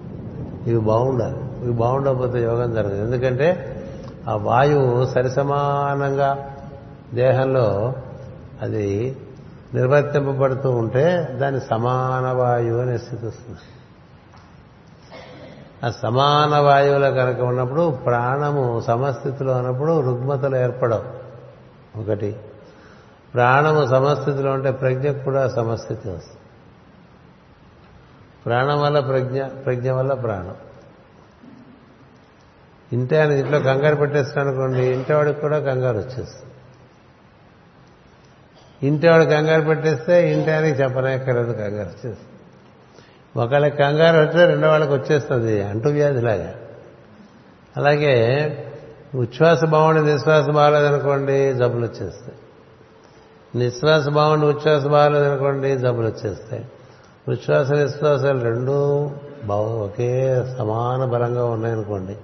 ఇవి బాగుండాలి. ఇవి బాగుండకపోతే యోగం జరగదు. ఎందుకంటే ఆ వాయువు సరిసమానంగా దేహంలో అది నిర్వర్తింపబడుతూ ఉంటే దాని సమాన వాయువు అనే స్థితి వస్తుంది. ఆ సమాన వాయువులో కనుక ఉన్నప్పుడు ప్రాణము సమస్థితిలో ఉన్నప్పుడు రుగ్మతలు ఏర్పడవు. ఒకటి ప్రాణము సమస్థితిలో ఉంటే ప్రజ్ఞ కూడా సమస్థితి వస్తుంది. ప్రాణం వల్ల ప్రజ్ఞ ప్రజ్ఞ వల్ల ప్రాణం. ఇంతే ఆయన ఇంట్లో కంగారు పెట్టేస్తాను అనుకోండి ఇంటివాడికి కూడా కంగారు వచ్చేస్తుంది. ఇంటివాడు కంగారు పెట్టేస్తే ఇంటి ఆయనకి చెప్పనక్కర్లేదు కంగారు వచ్చేస్తుంది. ఒకళ్ళకి కంగారు వస్తే రెండో వాళ్ళకి వచ్చేస్తుంది అంటు వ్యాధిలాగా. అలాగే ఉచ్ఛ్వాస బాగుండి నిశ్వాస బాగాలేదనుకోండి జబ్బులు వచ్చేస్తాయి. నిశ్వాస బాగుండి ఉచ్ఛ్వాస బాగాలేదనుకోండి జబ్బులు వచ్చేస్తాయి. ఉచ్ఛ్వాస నిశ్వాసాలు రెండూ బాగు ఒకే సమాన బలంగా ఉన్నాయనుకోండి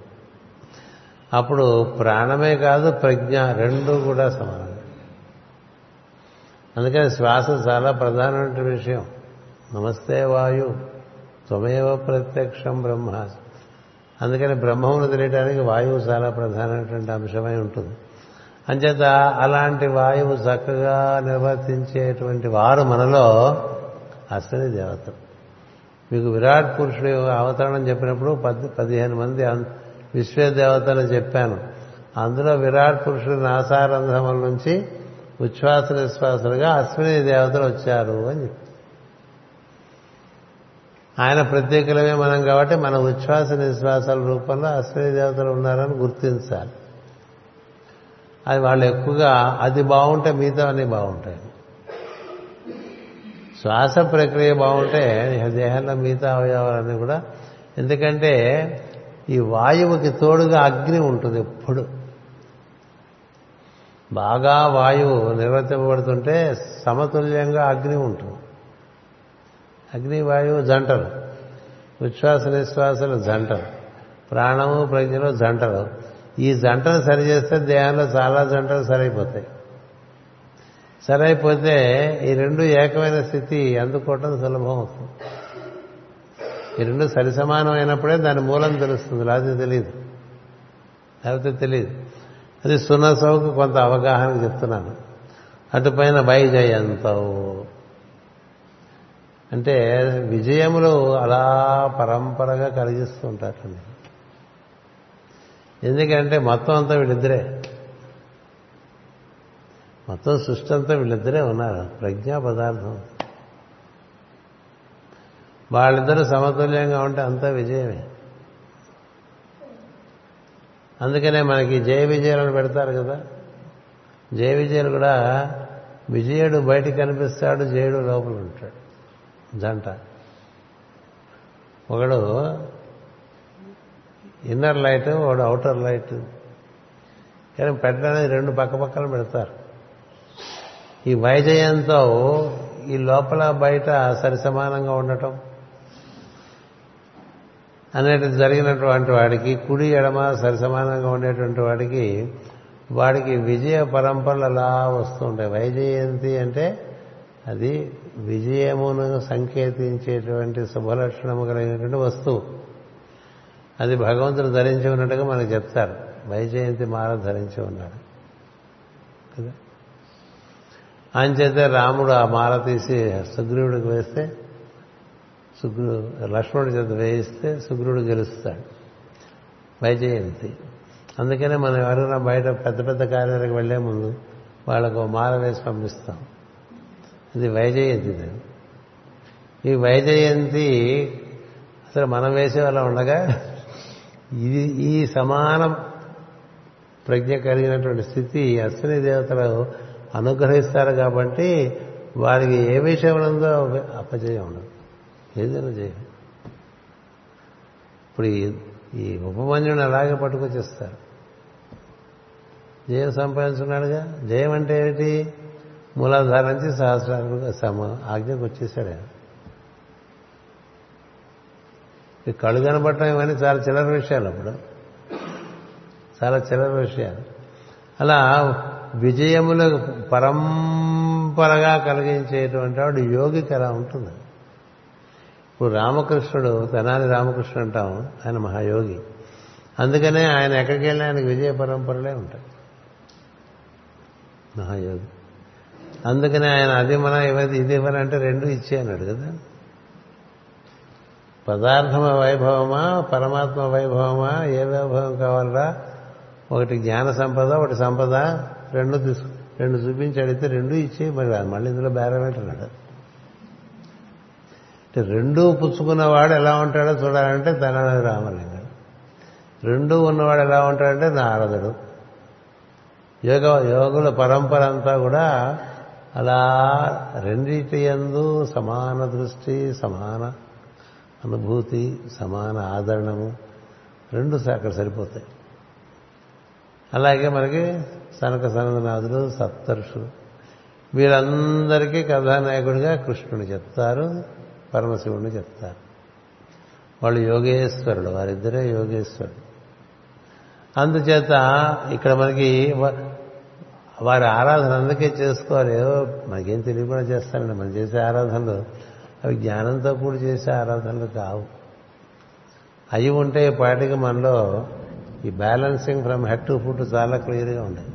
అప్పుడు ప్రాణమే కాదు ప్రజ్ఞ రెండు కూడా సమానం. అందుకని శ్వాస చాలా ప్రధానమైన విషయం. నమస్తే వాయు త్వమేవ ప్రత్యక్షం బ్రహ్మ అందుకని బ్రహ్మమును తెలియడానికి వాయువు చాలా ప్రధానమైనటువంటి అంశమై ఉంటుంది. అంచేత అలాంటి వాయువు చక్కగా నిర్వర్తించేటువంటి వారు మనలో అసలు దేవతలు. మీకు విరాట్ పురుషుడు అవతరణం చెప్పినప్పుడు పది పదిహేను మంది విశ్వదేవతను చెప్పాను. అందులో విరాట్ పురుషుడు నాసారంధ్రముల నుంచి ఉచ్ఛ్వాస నిశ్వాసాలుగా అశ్విని దేవతలు వచ్చారు అని చెప్పి. ఆయన ప్రత్యేకులమే మనం కాబట్టి మన ఉచ్ఛ్వాస నిశ్వాసాల రూపంలో అశ్విని దేవతలు ఉన్నారని గుర్తించాలి. అది వాళ్ళు ఎక్కువగా అది బాగుంటే మిగతా అన్నీ బాగుంటాయి. శ్వాస ప్రక్రియ బాగుంటే దేహంలో మిగతా అవయవాలన్నీ కూడా. ఎందుకంటే ఈ వాయువుకి తోడుగా అగ్ని ఉంటుంది ఎప్పుడు. బాగా వాయువు నిర్వర్తింపబడుతుంటే సమతుల్యంగా అగ్ని ఉంటుంది. అగ్ని వాయువు జంటలు. ఉచ్ఛ్వాస నిశ్వాసలు జంటలు. ప్రాణము ప్రజ్ఞలు జంటలు. ఈ జంటను సరిచేస్తే దేహంలో చాలా జంటలు సరైపోతాయి. సరైపోతే ఈ రెండు ఏకమైన స్థితి అందుకోవటం సులభం అవుతుంది. ఈ రెండు అయినప్పుడే దాని మూలం తెలుస్తుంది. లేకపోతే తెలియదు లేకపోతే తెలియదు అది సున్నసవుకు కొంత అవగాహన చెప్తున్నాను. అటుపైన వైజయంతవు అంటే విజయములు అలా పరంపరగా కలిగిస్తూ ఉంటారండి ఎందుకంటే మొత్తం అంతా వీళ్ళిద్దరే. మొత్తం సృష్టి అంతా వీళ్ళిద్దరే ఉన్నారు. ప్రజ్ఞా పదార్థం. వాళ్ళిద్దరూ సమతుల్యంగా ఉంటే అంతా విజయమే. అందుకనే మనకి జయ విజయాలను పెడతారు కదా. జయ విజయాలు కూడా విజయుడు బయటికి కనిపిస్తాడు జయుడు లోపల ఉంటాడు. జంట. ఒకడు ఇన్నర్ లైట్ ఒకడు అవుటర్ లైట్. కానీ పెట్టడానికి రెండు పక్క పక్కన పెడతారు. ఈ వైజయంతో ఈ లోపల బయట సరి సమానంగా ఉండటం అనేది జరిగినటువంటి వాడికి కుడి ఎడమ సరిసమానంగా ఉండేటువంటి వాడికి వాడికి విజయ పరంపరలు అలా వస్తూ ఉంటాయి. వైజయంతి అంటే అది విజయమును సంకేతించేటువంటి శుభలక్షణము కలిగినటువంటి వస్తువు. అది భగవంతుడు ధరించి ఉన్నట్టుగా మనకు చెప్తారు. వైజయంతి మాల ధరించి ఉన్నాడు. కదా? అంచేతే రాముడు ఆ మాల తీసి సుగ్రీవుడికి వేస్తే సుగ్రుడు లక్ష్మణుడి చేత వేయిస్తే సుగ్రుడు గెలుస్తాడు. వైజయంతి. అందుకనే మనం ఎవరైనా బయట పెద్ద పెద్ద కార్యాలకు వెళ్ళే ముందు వాళ్ళకు మాల వేసి పంపిస్తాం. ఇది వైజయంతి ఈ వైజయంతి అసలు మనం వేసే వాళ్ళ ఉండగా ఇది ఈ సమాన ప్రజ్ఞ కలిగినటువంటి స్థితి అశ్విని దేవతలు అనుగ్రహిస్తారు కాబట్టి వారికి ఏ ఉందో అపజయం ఉండదు. ఏదైనా చేయ. ఇప్పుడు ఈ ఉపమన్యుని అలాగే పట్టుకొచ్చేస్తారు. జయం సంపాదించున్నాడుగా జయం అంటే ఏమిటి? మూలాధారం నుంచి సహస్రాలు సమ ఆజ్ఞకు వచ్చేసాడు ఆయన. ఈ కళ్ళు కనబడటం ఇవన్నీ చాలా చిల్లర విషయాలు అప్పుడు. చాలా చిల్లర విషయాలు. అలా విజయములకు పరంపరగా కలిగించేటువంటి వాడు యోగికి అలా ఉంటుంది. ఇప్పుడు రామకృష్ణుడు తెనాలి రామకృష్ణుడు అంటాం ఆయన మహాయోగి. అందుకనే ఆయన ఎక్కడికి వెళ్ళినా ఆయనకు విజయ పరంపరలే ఉంటాయి. మహాయోగి. అందుకనే ఆయన అది మన ఇవది ఇది మన అంటే రెండు ఇచ్చే అన్నాడు కదా. పదార్థమ వైభవమా పరమాత్మ వైభవమా ఏ వైభవం కావాలరా? ఒకటి జ్ఞాన సంపద ఒకటి సంపద రెండు తీసుకు రెండు చూపించి అడిగితే రెండు ఇచ్చే మరి మళ్ళీ ఇందులో బేరం ఏంటన్నాడు? రెండూ పుచ్చుకున్నవాడు ఎలా ఉంటాడో చూడాలంటే తనాలి రామలింగం రెండూ ఉన్నవాడు ఎలా ఉంటాడంటే నారదుడు. యోగ యోగుల పరంపర అంతా కూడా అలా రెండింటి ఎందు సమాన దృష్టి సమాన అనుభూతి సమాన ఆదరణము రెండు అక్కడ సరిపోతాయి. అలాగే మనకి సనక సనందనాథుడు సప్తర్షులు వీరందరికీ కథానాయకుడిగా కృష్ణుడు చెప్తారు. పరమశివుడిని చెప్తారు. వాళ్ళు యోగేశ్వరుడు వారిద్దరే యోగేశ్వరుడు. అందుచేత ఇక్కడ మనకి వారి ఆరాధన అందుకే చేసుకోవాలి. మనకేం తెలియకుండా చేస్తారండి మనం చేసే ఆరాధనలు అవి జ్ఞానంతో కూడి చేసే ఆరాధనలు కావు. అవి ఉంటే పాటికి మనలో ఈ balancing from head to foot చాలా క్లియర్గా ఉండేది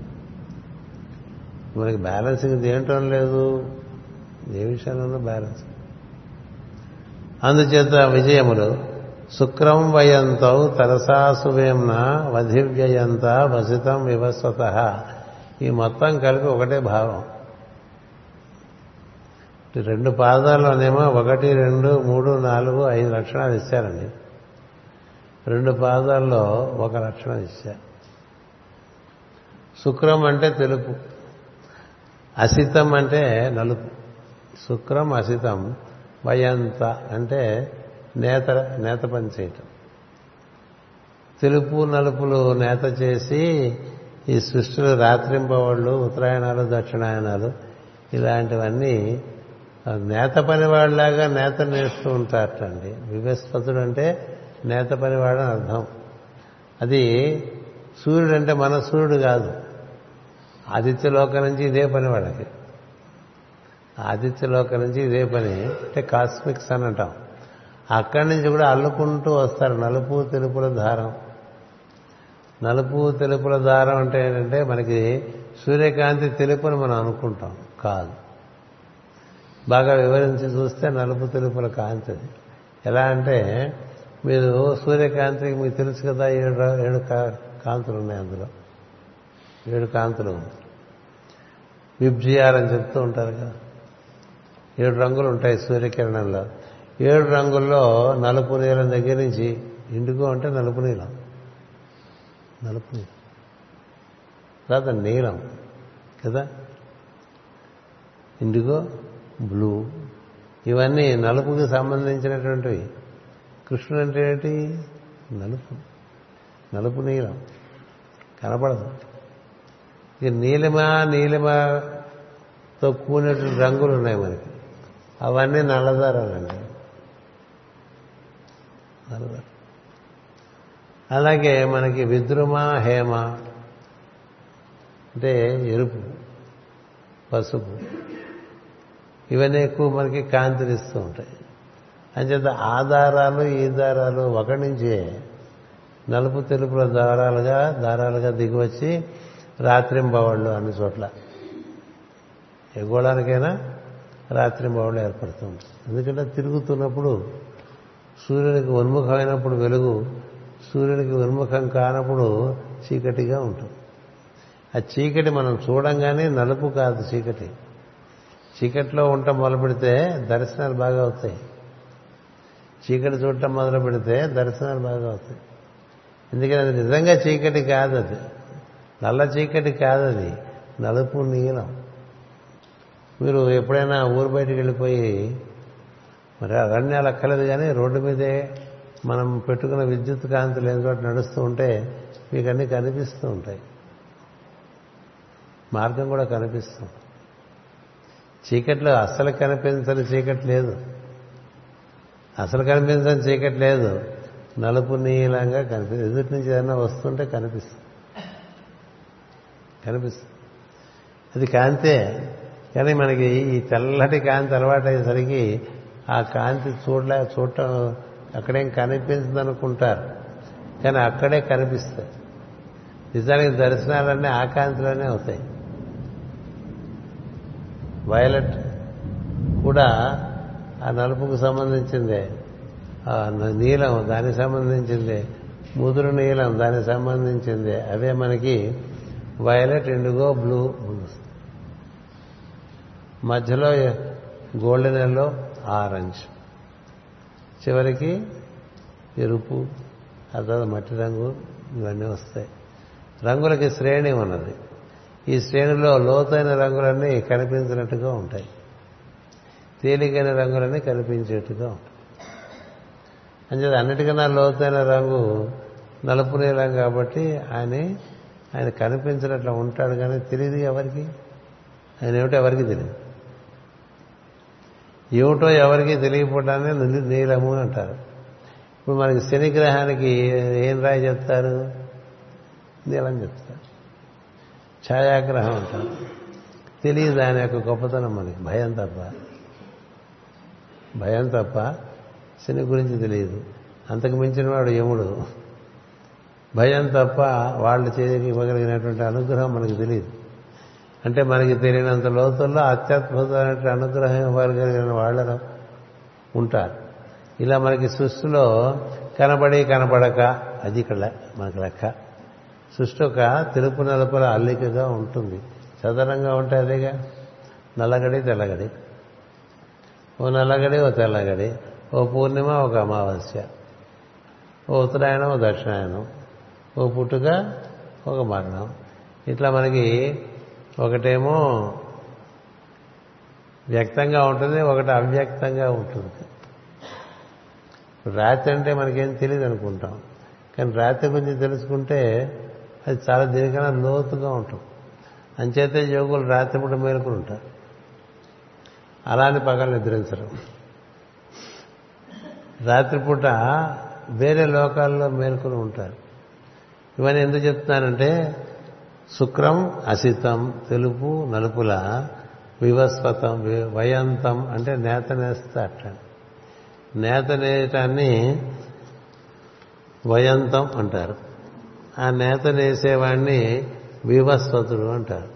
మనకి బ్యాలెన్సింగ్ దేంటో లేదు. ఏ విషయంలోనూ బ్యాలెన్స్ అందుచేత విజయములు. శుక్రం వయంతౌ తరసాసువేమ్న వధివ్యయంత వసితం వివస్వత ఈ మొత్తం కలిపి ఒకటే భావం. రెండు పాదాల్లోనేమో ఒకటి రెండు మూడు నాలుగు ఐదు లక్షణాలు ఇచ్చారండి. రెండు పాదాల్లో ఒక లక్షణం ఇచ్చారు. శుక్రం అంటే తెలుపు. అసితం అంటే నలుపు. శుక్రం అసితం. వయంత అంటే నేత నేత పని చేయటం. తెలుపు నలుపులు నేత చేసి ఈ సృష్టిలో రాత్రింపవాళ్ళు ఉత్తరాయణాలు దక్షిణాయనాలు ఇలాంటివన్నీ నేత పనివాడిలాగా నేత నేస్తూ ఉంటారటండి. వివస్పతుడు అంటే నేత పనివాడు అని అర్థం. అది సూర్యుడు అంటే మన సూర్యుడు కాదు ఆదిత్యలోక నుంచి ఇదే పని వాళ్ళకి ఆదిత్యలోక నుంచి ఇదే పని. అంటే కాస్మిక్స్ అని అంటాం. అక్కడి నుంచి కూడా అల్లుకుంటూ వస్తారు. నలుపు తెలుపుల దారం. నలుపు తెలుపుల దారం అంటే ఏంటంటే మనకి సూర్యకాంతి తెలుపు అని మనం అనుకుంటాం. కాదు. బాగా వివరించి చూస్తే నలుపు తెలుపుల కాంతి ఎలా అంటే మీరు సూర్యకాంతికి మీకు తెలుసు కదా ఏడు ఏడు కాంతులు ఉన్నాయి అందులో. ఏడు కాంతులు. విబ్జియార్ అని చెప్తూ ఉంటారు కదా. ఏడు రంగులు ఉంటాయి సూర్యకిరణంలో. ఏడు రంగుల్లో నలుపు నీలం దగ్గర నుంచి ఇండిగో అంటే నలుపు నీలం. నలుపు నీలం. తర్వాత నీలం కదా? Indigo blue. ఇవన్నీ నలుపుకి సంబంధించినటువంటివి. కృష్ణుడు అంటే ఏంటి? నలుపు. నలుపు నీలం. కనపడదు. ఇక నీలిమ నీలిమతో కూడినటువంటి రంగులు ఉన్నాయి మనకి. అవన్నీ నల్లదారాలండి అలాగే మనకి విద్రుమ హేమ అంటే ఎరుపు పసుపు ఇవన్నీ ఎక్కువ మనకి కాంతినిస్తూ ఉంటాయి. అంచేత ఆ దారాలు ఈ దారాలు ఒకటి నుంచే నలుపు తెలుపుల దారాలుగా దారాలుగా దిగివచ్చి రాత్రింబవళ్ళు అన్ని చోట్ల. ఎగ్గోడానికైనా రాత్రింబవళ్ళు ఏర్పడుతూ ఉంటుంది ఎందుకంటే తిరుగుతున్నప్పుడు సూర్యునికి ఉన్ముఖమైనప్పుడు వెలుగు సూర్యునికి ఉన్ముఖం కానప్పుడు చీకటిగా ఉంటుంది. ఆ చీకటి మనం చూడంగానే నలుపు కాదు చీకటి. చీకటిలో ఉండటం మొదలు పెడితే దర్శనాలు బాగా అవుతాయి. చీకటి చూడటం మొదలు పెడితే దర్శనాలు బాగా అవుతాయి. ఎందుకని అది నిజంగా చీకటి కాదు అది నల్ల చీకటి కాదు అది నలుపు నీలం. మీరు ఎప్పుడైనా ఊరు బయటికి వెళ్ళిపోయి మరి అరణ్యాలు అక్కర్లేదు కానీ రోడ్డు మీదే మనం పెట్టుకున్న విద్యుత్ కాంతి లేని చోట నడుస్తూ ఉంటే మీకు అన్నీ కనిపిస్తూ ఉంటాయి. మార్గం కూడా కనిపిస్తుంది చీకట్లో అసలు కనిపించని చీకటి లేదు. అసలు కనిపించని చీకటి లేదు. నలుపు నీలంగా కనిపిస్తుంది. ఎదుటి నుంచి ఏదైనా వస్తుంటే కనిపిస్తుంది. కనిపిస్తుంది. అది కాంతే. కానీ మనకి ఈ తెల్లటి కాంతి అలవాటయ్యేసరికి ఆ కాంతి చూడలే చూడటం అక్కడేం కనిపించదు అనుకుంటారు కానీ అక్కడే కనిపిస్తుంది నిజానికి దర్శనాలన్నీ ఆ కాంతిలోనే అవుతాయి. వైలెట్ కూడా ఆ నలుపుకు సంబంధించిందే. నీలం దానికి సంబంధించిందే. ముదురు నీలం దానికి సంబంధించిందే. అవే మనకి వైలెట్ ఇండిగో బ్లూ. మధ్యలో గోల్డెన్ ఎల్లో ఆరెంజ్. చివరికి ఎరుపు ఆ తర్వాత మట్టి రంగు ఇవన్నీ వస్తాయి. రంగులకి శ్రేణి ఉన్నది. ఈ శ్రేణిలో లోతైన రంగులన్నీ కనిపించినట్టుగా ఉంటాయి. తేలికైన రంగులన్నీ కనిపించేట్టుగా ఉంటాయి. అంచేది అన్నిటికన్నా లోతైన రంగు నలుపు నీలం కాబట్టి ఆయన ఆయన కనిపించినట్లు ఉంటాడు కానీ తెలియదు ఎవరికి. ఆయన ఏమిటో ఎవరికి తెలియదు ఏమిటో ఎవరికి తెలియకపోవడాన్ని నీలము అని అంటారు. ఇప్పుడు మనకి శని గ్రహానికి ఏం రాయి చెప్తారు? నీలం చెప్తారు. ఛాయాగ్రహం అంటారు. తెలియదు దాని యొక్క గొప్పతనం మనకి. భయం తప్ప. భయం తప్ప శని గురించి తెలియదు. అంతకు మించిన వాడు యముడు. భయం తప్ప వాళ్ళు చేయగలిగినటువంటి అనుగ్రహం మనకు తెలియదు. అంటే మనకి తెలియనంత లోతుల్లో అత్యద్భుతమైన అనుగ్రహం ఇవ్వగలిగిన వాళ్ళలో ఉంటారు. ఇలా మనకి సృష్టిలో కనబడి కనబడక అది ఇక్కడ మనకు లెక్క. సృష్టి ఒక తెలుపు నలుపుల అల్లికగా ఉంటుంది. చదరంగా ఉంటే అదేగా? నల్లగడి తెల్లగడి. ఓ నల్లగడి ఓ తెల్లగడి. ఓ పూర్ణిమ ఒక అమావాస్య. ఓ ఉత్తరాయణం ఓ దక్షిణాయనం. ఓ పుట్టుక ఒక మరణం. ఇట్లా మనకి ఒకటేమో వ్యక్తంగా ఉంటుంది ఒకటి అవ్యక్తంగా ఉంటుంది. రాత్రి అంటే మనకేం తెలియదు అనుకుంటాం. కానీ రాత్రి గురించి తెలుసుకుంటే అది చాలా దీనికన్నా లోతుగా ఉంటుంది. అంచేతే యోగులు రాత్రిపూట మేలుకుని ఉంటారు. అలానే పగలు నిద్రించరు. రాత్రిపూట వేరే లోకాల్లో మేల్కొని ఉంటారు. ఇవన్నీ ఎందుకు చెప్తున్నానంటే శుక్రం అసితం తెలుపు నలుపుల వివస్వతం వయంతం అంటే నేత నేస్తా అట్లా. నేత నేయటాన్ని వయంతం అంటారు. ఆ నేత నేసేవాడిని వివస్వతుడు అంటారు.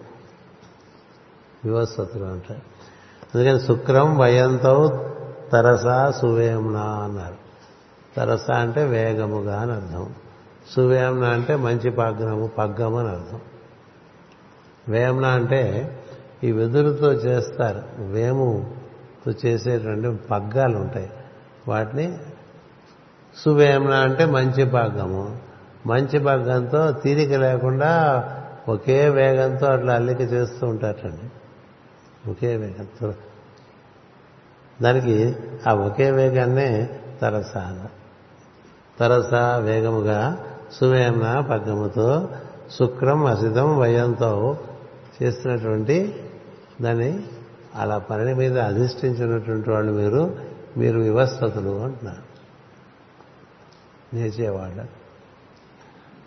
వివస్వతుడు అంటారు. అందుకని శుక్రం వయంతం తరసా సువేమ్న అన్నారు. తరస అంటే వేగముగా అని అర్థం. సువేమ్న అంటే మంచి పగ్గము అని అర్థం. వేమన అంటే ఈ వెదురుతో చేస్తారు. వేముతో చేసేటువంటి పగ్గాలు ఉంటాయి. వాటిని సువేమన అంటే మంచి పగ్గము. మంచి పగ్గంతో తీరిక లేకుండా ఒకే వేగంతో అట్లా అల్లిక చేస్తూ ఉంటారండి. ఒకే వేగంతో. దానికి ఆ ఒకే వేగాన్నే తరస తరస వేగముగా సువేమన పగ్గముతో శుక్రం అసితం వయంతో చేస్తున్నటువంటి దాన్ని అలా పని మీద అధిష్ఠించినటువంటి వాళ్ళు మీరు మీరు వివస్వతులు అంటున్నారు. నేర్చేవాళ్ళ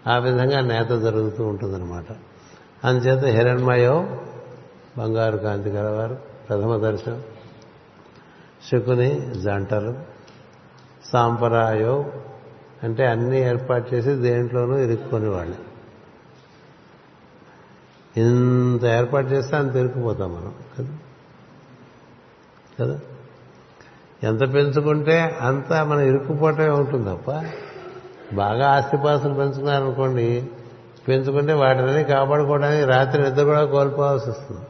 ఆ విధంగా నేత జరుగుతూ ఉంటుందన్నమాట. అందుచేత హిరణ్మయో బంగారు కాంతి గలవారు ప్రథమ దర్శనం. శకుని జంటలు. సాంపరాయో అంటే అన్నీ ఏర్పాటు చేసి దేంట్లోనూ ఇరుక్కుని వాళ్ళు ఇంత ఏర్పాటు చేస్తే అంత ఇరుక్కుపోతాం మనం కదా? కదా? ఎంత పెంచుకుంటే అంత మనం ఇరుక్కుపోవటమే ఉంటుంది తప్ప బాగా ఆస్తిపాస్తులు పెంచుకున్నారనుకోండి పెంచుకుంటే వాటిని కాపాడుకోవడానికి రాత్రి నిద్ర కూడా కోల్పోవాల్సి వస్తుంది.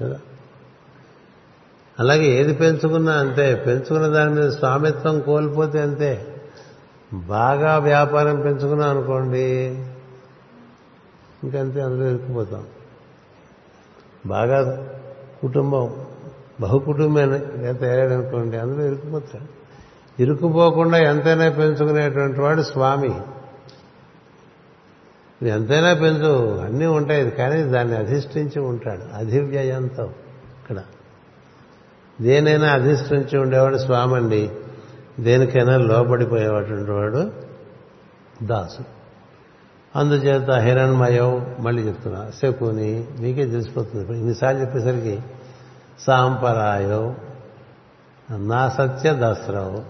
కదా? అలాగే ఏది పెంచుకున్నా అంతే. పెంచుకున్న దాని మీద స్వామిత్వం కోల్పోతే అంతే. బాగా వ్యాపారం పెంచుకున్నాం అనుకోండి ఇంకంతే అందులో ఇరుక్కుపోతాం. బాగా కుటుంబం బహుకుటుంబమే తయారనుకోండి అందులో ఇరుక్కుపోతాడు. ఇరుక్కుపోకుండా ఎంతైనా పెంచుకునేటువంటి వాడు స్వామి. ఎంతైనా పెంచు అన్నీ ఉంటాయి కానీ దాన్ని అధిష్ఠించి ఉంటాడు. అధివ్యయంతో ఇక్కడ. దేనైనా అధిష్ఠించి ఉండేవాడు స్వామి అండి దేనికైనా లోపడిపోయేటువంటి వాడు దాసు అందుచేత హిరణ్మయం మళ్ళీ చెప్తున్నా శకుని మీకే తెలిసిపోతుంది. ఇన్నిసార్లు చెప్పేసరికి సాంపరాయో నా సత్య దసరావు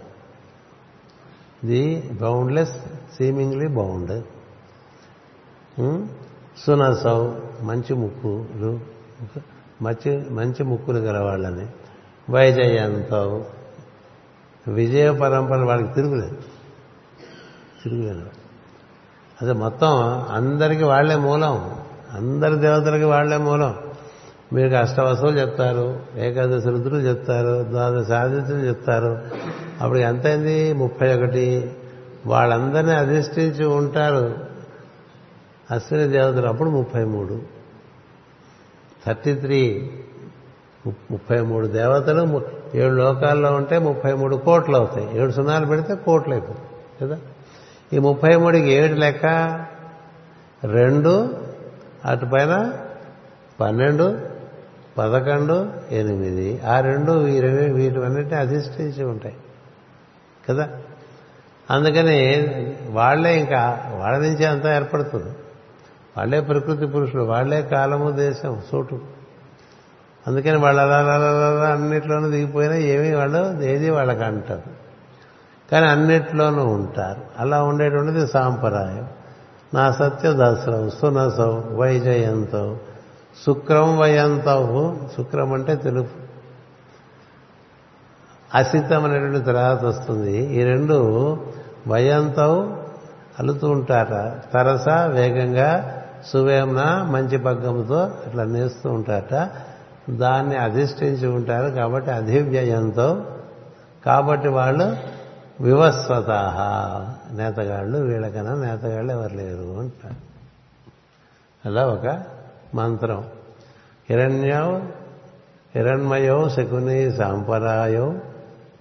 ది బౌండ్లెస్ సీమింగ్లీ బౌండ్. సునసౌ మంచి ముక్కులు మంచి మంచి ముక్కులు గలవాళ్ళని. వైజయంతో విజయ పరంపర వాళ్ళకి తిరుగులేదు. తిరుగులేదు. అదే మొత్తం అందరికీ వాళ్ళే మూలం. అందరి దేవతలకి వాళ్ళే మూలం. మీకు అష్టవసులు చెప్తారు ఏకాదశి రుద్రులు చెప్తారు ద్వాదశ ఆదిత్యులు చెప్తారు. అప్పుడు ఎంతైంది? ముప్పై ఒకటి. వాళ్ళందరినీ అధిష్ఠించి ఉంటారు అశ్విని దేవతలు. అప్పుడు ముప్పై మూడు. Thirty three. ముప్పై మూడు దేవతలు ఏడు లోకాల్లో ఉంటే ముప్పై మూడు కోట్లు అవుతాయి. ఏడు సున్నాలు పెడితే కోట్లు అయిపోతాయి కదా? ఈ ముప్పై మూడుకి ఏడు లెక్క? రెండు అటు పైన పన్నెండు పదకొండు ఎనిమిది. ఆ రెండు ఇరవై వీటివన్నిటిని అధిష్ఠించి ఉంటాయి. కదా? అందుకని వాళ్ళే ఇంకా వాళ్ళ నుంచే అంతా ఏర్పడుతుంది. వాళ్ళే ప్రకృతి పురుషులు వాళ్ళే కాలము దేశం చోటు అందుకని వాళ్ళు అలా అలా అలా అన్నిట్లోనూ దిగిపోయినా ఏమీ వాళ్ళు ఏది వాళ్ళకి అంటారు కానీ అన్నిట్లోనూ ఉంటారు. అలా ఉండేటువంటిది సాంప్రదాయం. నా సత్య దసరం సునసం వైజయంతో శుక్రం వయంతవు శుక్రం అంటే తెలుపు. అసితం అనేటువంటి తర్వాత వస్తుంది. ఈ రెండు వయంతవు అలుతూ ఉంటారట తరస వేగంగా సువేమన మంచి పగ్గంతో అట్లా నేస్తూ ఉంటారట. దాన్ని అధిష్ఠించి ఉంటారు కాబట్టి అధివ్యయంతో. కాబట్టి వాళ్ళు వివస్వతాహ నేతగాళ్ళు వీళ్ళకన్నా నేతగాళ్ళు ఎవరు లేరు అంటారు. అలా ఒక మంత్రం. హిరణ్యం హిరణ్మయో శకుని సాంపరాయో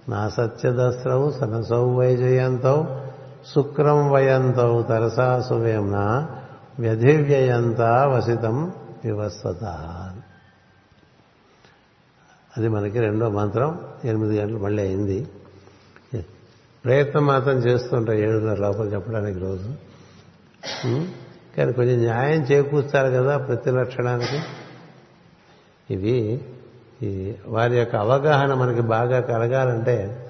నా సత్యదస్రౌ సనసౌ వైజయంతౌ శుక్రం వయంతౌ తరసా సువేమ్న వ్యధివ్యయంతా వసితం వివస్వత. అది మనకి రెండో మంత్రం. ఎనిమిది గంటలు మళ్ళీ అయింది. ప్రయత్నం మాత్రం చేస్తుంటారు ఏడున్నర లోపల చెప్పడానికి రోజు. కానీ కొంచెం న్యాయం చేకూర్చాలి కదా ప్రతి లక్షణానికి. ఇవి ఈ వారి యొక్క అవగాహన మనకి బాగా కలగాలంటే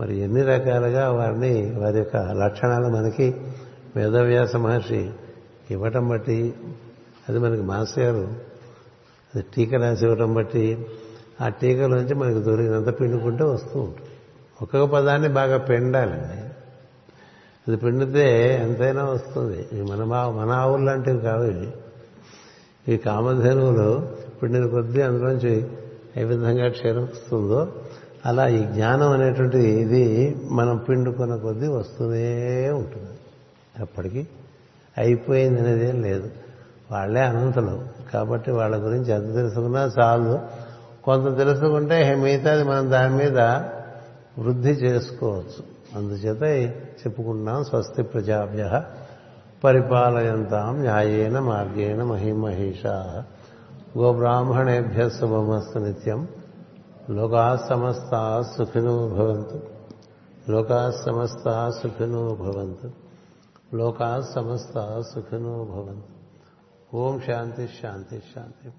మరి ఎన్ని రకాలుగా వారిని వారి యొక్క లక్షణాలు మనకి వేదవ్యాస మహర్షి ఇవ్వటం బట్టి అది మనకి మాస్టర్ గారు అది టీక రాసి ఇవ్వటం బట్టి ఆ టీకలోంచి మనకి దొరికినంత పిండుకుంటే వస్తూ ఉంటుంది. ఒక్కొక్క పదాన్ని బాగా పిండాలండి. అది పిండితే ఎంతైనా వస్తుంది. మన మా- మన ఆవులు లాంటివి కావు ఇవి. ఈ కామధేనువులు పిండిన కొద్దీ అందులోంచి ఏ విధంగా క్షీణిస్తుందో అలా ఈ జ్ఞానం అనేటువంటి ఇది మనం పిండుకున్న కొద్దీ వస్తూనే ఉంటుంది. అప్పటికి అయిపోయింది అనేది ఏం లేదు. వాళ్ళే అనంతులు. కాబట్టి వాళ్ళ గురించి ఎంత తెలుసుకున్నా చాలు. కొంత తెలుసుకుంటే మిగతాది మనం దాని మీద వృద్ధి చేసుకోవచ్చు. అందుచేత చెప్పుకుంటున్నాం స్వస్తి ప్రజాభ్య పరిపాలయంతాం న్యాయేన మార్గేణ మహిమహేషా. గోబ్రాహ్మణేభ్య శుభమస్తు నిత్యం. లోకా సమస్త సుఖినో భవంతు. లోకా సమస్త సుఖినో భవంతు. లోకా సమస్త సుఖినో భవంతు. ఓం శాంతి శాంతి శాంతి.